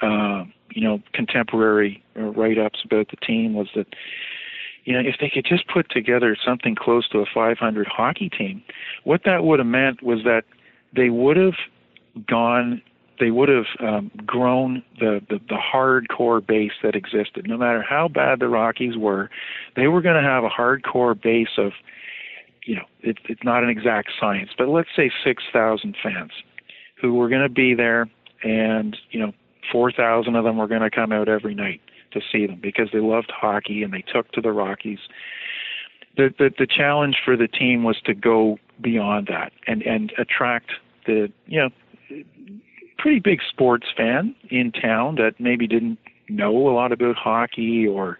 uh, you know, contemporary uh, write-ups about the team was that, you know, if they could just put together something close to a 500 hockey team, what that would have meant was that they would have gone they would have um, grown the, the the hardcore base that existed. No matter how bad the Rockies were, they were going to have a hardcore base of you know, it, it's not an exact science, but let's say 6,000 fans who were going to be there, and you know, 4,000 of them were going to come out every night to see them because they loved hockey and they took to the Rockies. The, the the challenge for the team was to go beyond that and and attract the you know pretty big sports fan in town that maybe didn't know a lot about hockey or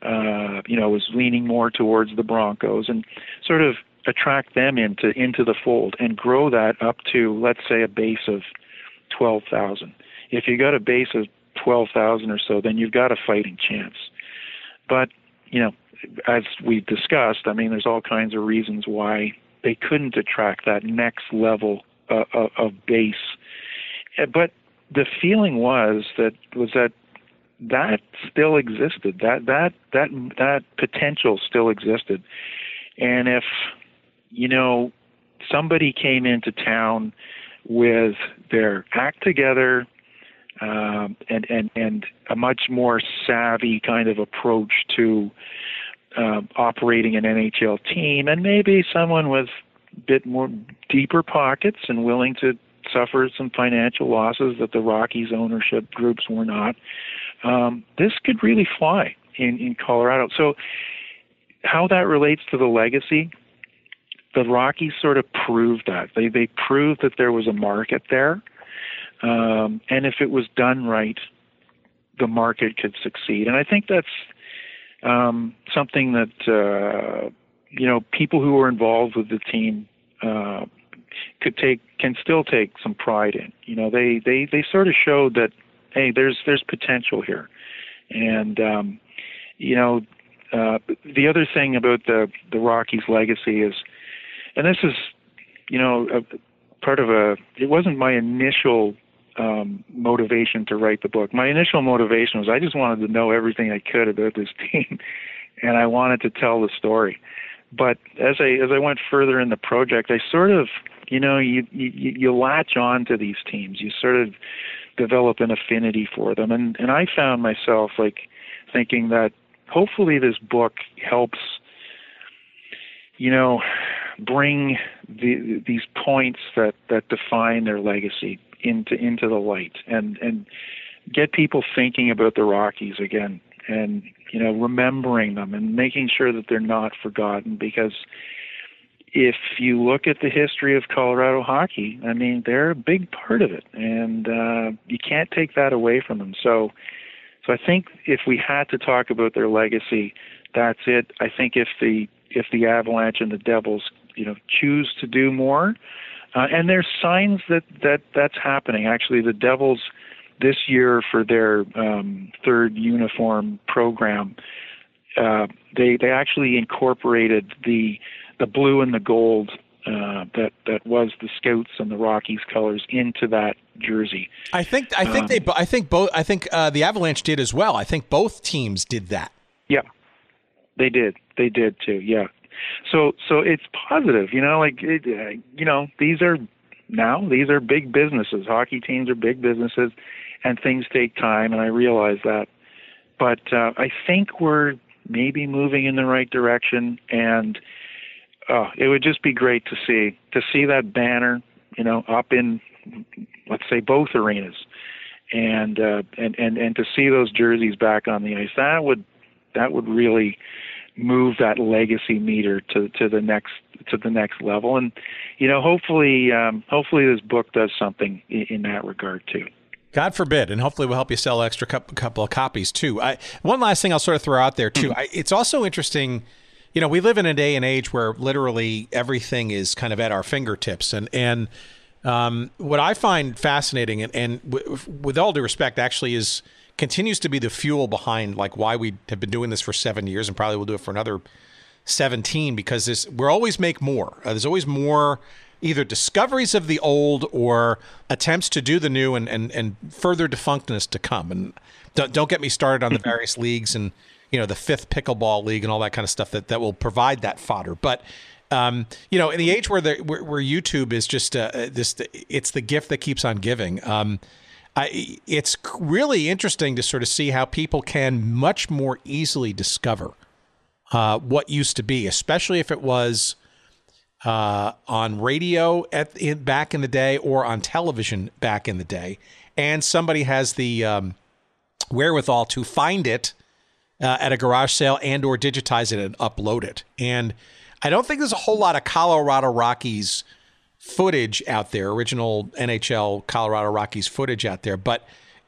uh, you know, was leaning more towards the Broncos and sort of attract them into into the fold and grow that up to let's say a base of 12,000. If you got a base of 12,000 or so, then you've got a fighting chance. But, you know, as we've discussed, I mean, there's all kinds of reasons why they couldn't attract that next level uh, of, of base. But the feeling was that was that that still existed. That that that that potential still existed. And if you know somebody came into town with their act together um, and and and a much more savvy kind of approach to uh, operating an NHL team, and maybe someone with a bit more deeper pockets and willing to suffer some financial losses that the Rockies ownership groups were not um, this could really fly in, in Colorado. So, how that relates to the legacy, the Rockies sort of proved that. They, they proved that there was a market there. Um, and if it was done right, the market could succeed. And I think that's um, something that, uh, you know, people who were involved with the team uh, could take can still take some pride in. You know, they they they sort of showed that hey, there's there's potential here, and um, you know, uh, the other thing about the the Rockies' legacy is, and this is, you know, a, part of a. It wasn't my initial um, motivation to write the book. My initial motivation was I just wanted to know everything I could about this team, and I wanted to tell the story. But as I as I went further in the project, I sort of, you know, you you, you latch on to these teams. You sort of develop an affinity for them. And and I found myself like thinking that hopefully this book helps you know bring the, these points that that define their legacy into into the light and and get people thinking about the Rockies again and you know remembering them and making sure that they're not forgotten because if you look at the history of Colorado hockey, I mean they're a big part of it, and uh, you can't take that away from them. So, so I think if we had to talk about their legacy, that's it. I think if the if the Avalanche and the Devils, you know, choose to do more, uh, and there's signs that that that's happening. Actually, the Devils this year for their um, third uniform program, uh, they they actually incorporated the the blue and the gold uh, that that was the Scouts and the Rockies colors into that jersey. I think I think um, they I think both I think uh, the Avalanche did as well. I think both teams did that. Yeah, they did. They did too. Yeah. So so it's positive. You know, like it, uh, you know these are now these are big businesses. Hockey teams are big businesses, and things take time. And I realize that. But uh, I think we're maybe moving in the right direction and oh, it would just be great to see to see that banner you know, up in let's say both arenas, and uh, and and and to see those jerseys back on the ice, that would that would really move that legacy meter to to the next to the next level and you know hopefully um hopefully this book does something in, in that regard too God forbid, and hopefully we'll help you sell extra couple of copies too. I, one last thing I'll sort of throw out there too. Mm-hmm. I, it's also interesting, you know, we live in a day and age where literally everything is kind of at our fingertips, and and um, what I find fascinating, and, and w- with all due respect, actually is continues to be the fuel behind like why we have been doing this for seven years, and probably will do it for another seventeen because this we're always make more. Uh, there's always more either discoveries of the old or attempts to do the new and, and, and further defunctness to come. And don't, don't get me started on the various leagues and, you know, the fifth pickleball league and all that kind of stuff that, that will provide that fodder. But, um, you know, in the age where, the, where, where YouTube is just uh, this, it's the gift that keeps on giving. Um, I, it's really interesting to sort of see how people can much more easily discover uh, what used to be, especially if it was uh, on radio at in, back in the day or on television back in the day, and somebody has the um, wherewithal to find it uh, at a garage sale and or digitize it and upload it. And I don't think there's a whole lot of Colorado Rockies footage out there, original NHL Colorado Rockies footage out there, but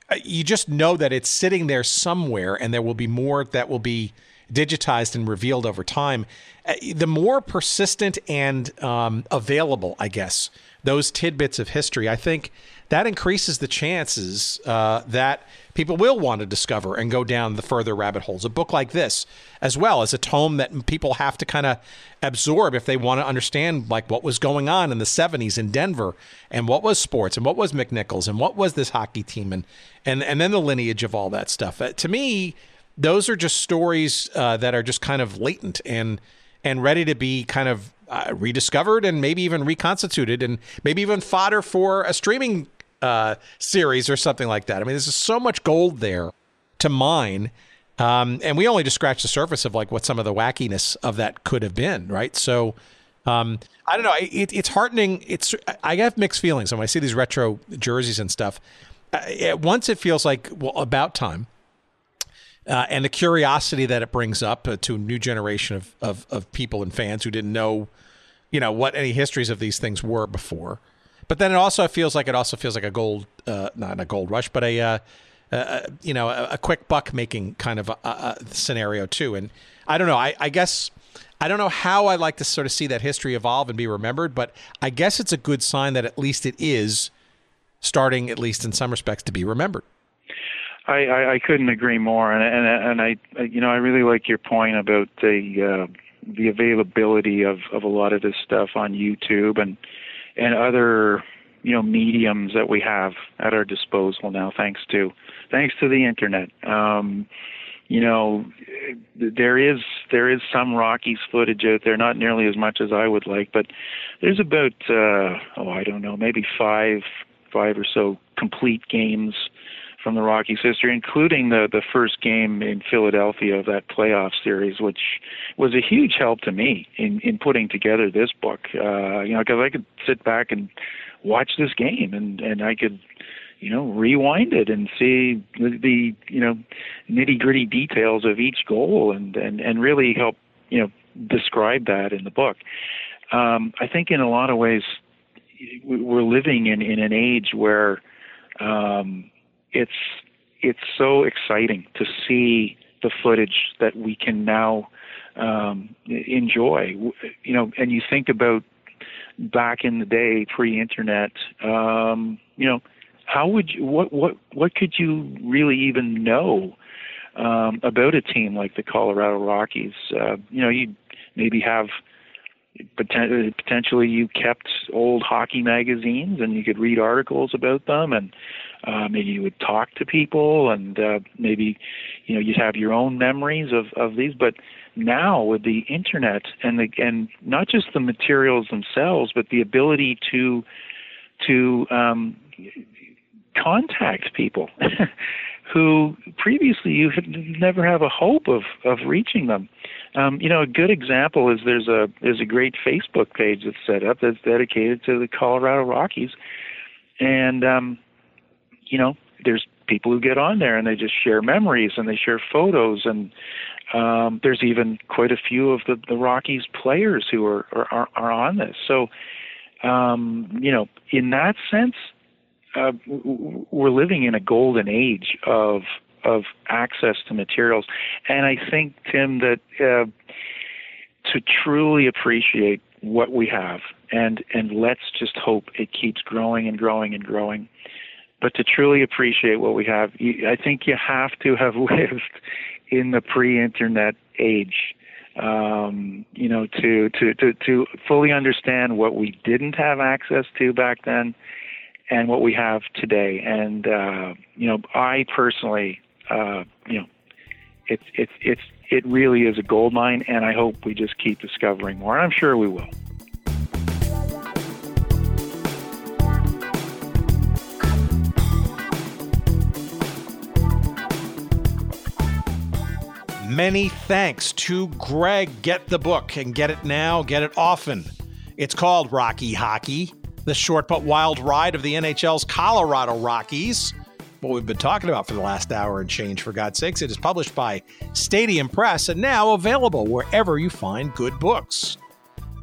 uh, you just know that it's sitting there somewhere, and there will be more that will be digitized and revealed over time, uh, the more persistent and um, available, I guess, those tidbits of history, I think that increases the chances uh, that people will want to discover and go down the further rabbit holes. A book like this, as well as a tome that people have to kind of absorb if they want to understand like what was going on in the 70s in Denver and what was sports and what was McNichols and what was this hockey team and and and then the lineage of all that stuff. Uh, to me, those are just stories uh, that are just kind of latent and and ready to be kind of uh, rediscovered and maybe even reconstituted and maybe even fodder for a streaming uh, series or something like that. I mean, there's so much gold there to mine. Um, and we only just scratched the surface of like what some of the wackiness of that could have been, right? So, um, I don't know. It, it's heartening. It's I have mixed feelings when I see these retro jerseys and stuff. Uh, at once, it feels like well, about time uh, and the curiosity that it brings up uh, to a new generation of, of, of people and fans who didn't know, you know, what any histories of these things were before. But then it also feels like it also feels like a gold, uh, not a gold rush, but a, uh, uh, you know, a, a, quick buck making kind of a, scenario too. And I don't know. I, I guess I don't know how I like to sort of see that history evolve and be remembered, but I guess it's a good sign that at least it is starting, at least in some respects, to be remembered. I, I, I couldn't agree more, and and and I you know I really like your point about the uh, the availability of of a lot of this stuff on YouTube and and other you know mediums that we have at our disposal now, thanks to thanks to the internet. Um, you know, there is there is some Rockies footage out there, not nearly as much as I would like, but there's about uh, oh I don't know maybe five five or so complete games from the Rockies' history, including the the first game in Philadelphia of that playoff series, which was a huge help to me in in putting together this book. Uh, you know, because I could sit back and watch this game, and and I could you know rewind it and see the, the you know nitty gritty details of each goal, and and and really help you know describe that in the book. Um, I think in a lot of ways we're living in in an age where um, it's it's so exciting to see the footage that we can now um, enjoy. You know, and you think about back in the day, pre-internet. Um, you know, how would you, what what what could you really even know um, about a team like the Colorado Rockies? Uh, you know, you maybe have potentially you kept old hockey magazines and you could read articles about them and uh, maybe you would talk to people, and uh, maybe you know you'd have your own memories of of these. But now with the internet and the and not just the materials themselves, but the ability to to um, contact people who previously you had never have a hope of of reaching them. Um, you know, a good example is there's a there's a great Facebook page that's set up that's dedicated to the Colorado Rockies, and um, you know, there's people who get on there and they just share memories and they share photos and um, there's even quite a few of the, the Rockies players who are, are, are on this. So, um, you know, in that sense, uh, we're living in a golden age of of access to materials, and I think Tim that uh, to truly appreciate what we have, and and let's just hope it keeps growing and growing and growing. But to truly appreciate what we have, you, I think you have to have lived in the pre-internet age um, you know, to, to, to, to fully understand what we didn't have access to back then and what we have today. And, uh, you know, I personally, uh, you know, it's, it's, it's, it really is a gold mine, and I hope we just keep discovering more. I'm sure we will. Many thanks to Greg. Get the book and get it now, get it often. It's called Rocky Hockey, the short but wild ride of the NHL's Colorado Rockies. What we've been talking about for the last hour and change, for God's sakes. It is published by Stadium Press and now available wherever you find good books.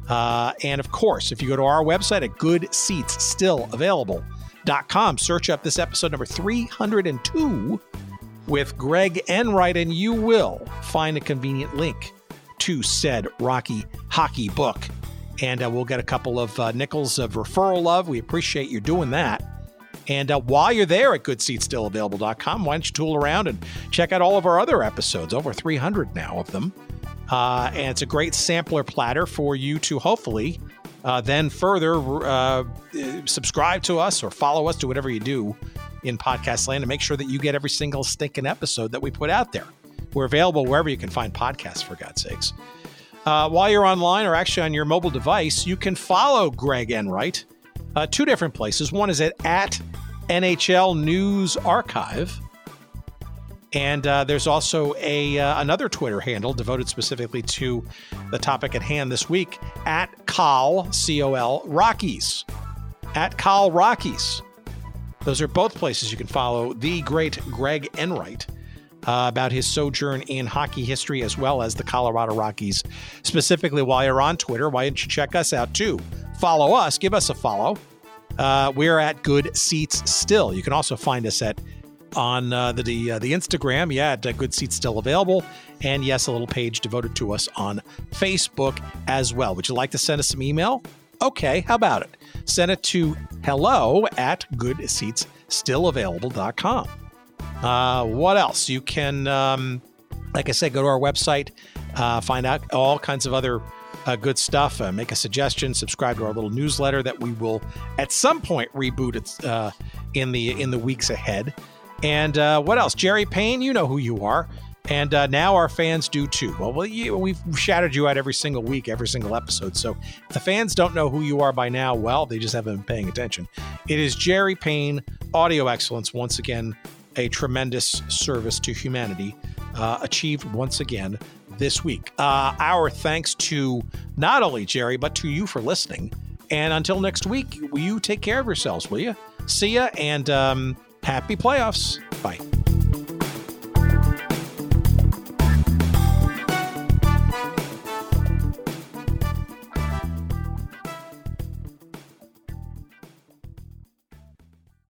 Uh, and of course, if you go to our website at goodseatsstillavailable.com, search up this episode number 302 with Greg Enright, and you will find a convenient link to said Rocky hockey book. And uh, we'll get a couple of uh, nickels of referral love. We appreciate you doing that. And uh, while you're there at goodseatsstillavailable.com, why don't you tool around and check out all of our other episodes, over 300 now of them. Uh, and it's a great sampler platter for you to hopefully uh, then further uh, subscribe to us or follow us to whatever you do in podcast land and make sure that you get every single stinking episode that we put out there. We're available wherever you can find podcasts, for God's sakes. Uh, while you're online or actually on your mobile device, you can follow Greg Enright uh, two different places. One is at, at NHL News Archive. And uh, there's also a uh, another Twitter handle devoted specifically to the topic at hand this week at Col C O L Rockies at Col Rockies. Those are both places you can follow the great Greg Enright uh, about his sojourn in hockey history as well as the Colorado Rockies. Specifically, while you're on Twitter, why don't you check us out too? Follow us, give us a follow. Uh, we're at Good Seats Still. You can also find us at on uh, the the, uh, the Instagram, yeah, at uh, Good Seats Still available, and yes, a little page devoted to us on Facebook as well. Would you like to send us some email? Okay, how about it? Send it to hello at goodseatsstillavailable.com. Uh, what else? You can, um, like I said, go to our website, uh, find out all kinds of other uh, good stuff. Uh, make a suggestion. Subscribe to our little newsletter that we will at some point reboot it, uh, in the in the weeks ahead. And uh, what else? Jerry Payne, you know who you are. And uh, now our fans do too. Well, you, we've shouted you out every single week, every single episode. So if the fans don't know who you are by now, well, they just haven't been paying attention. It is Jerry Payne, Audio Excellence, once again, a tremendous service to humanity, uh, achieved once again this week. Uh, our thanks to not only Jerry, but to you for listening. And until next week, you take care of yourselves, will you? See ya and um, happy playoffs. Bye.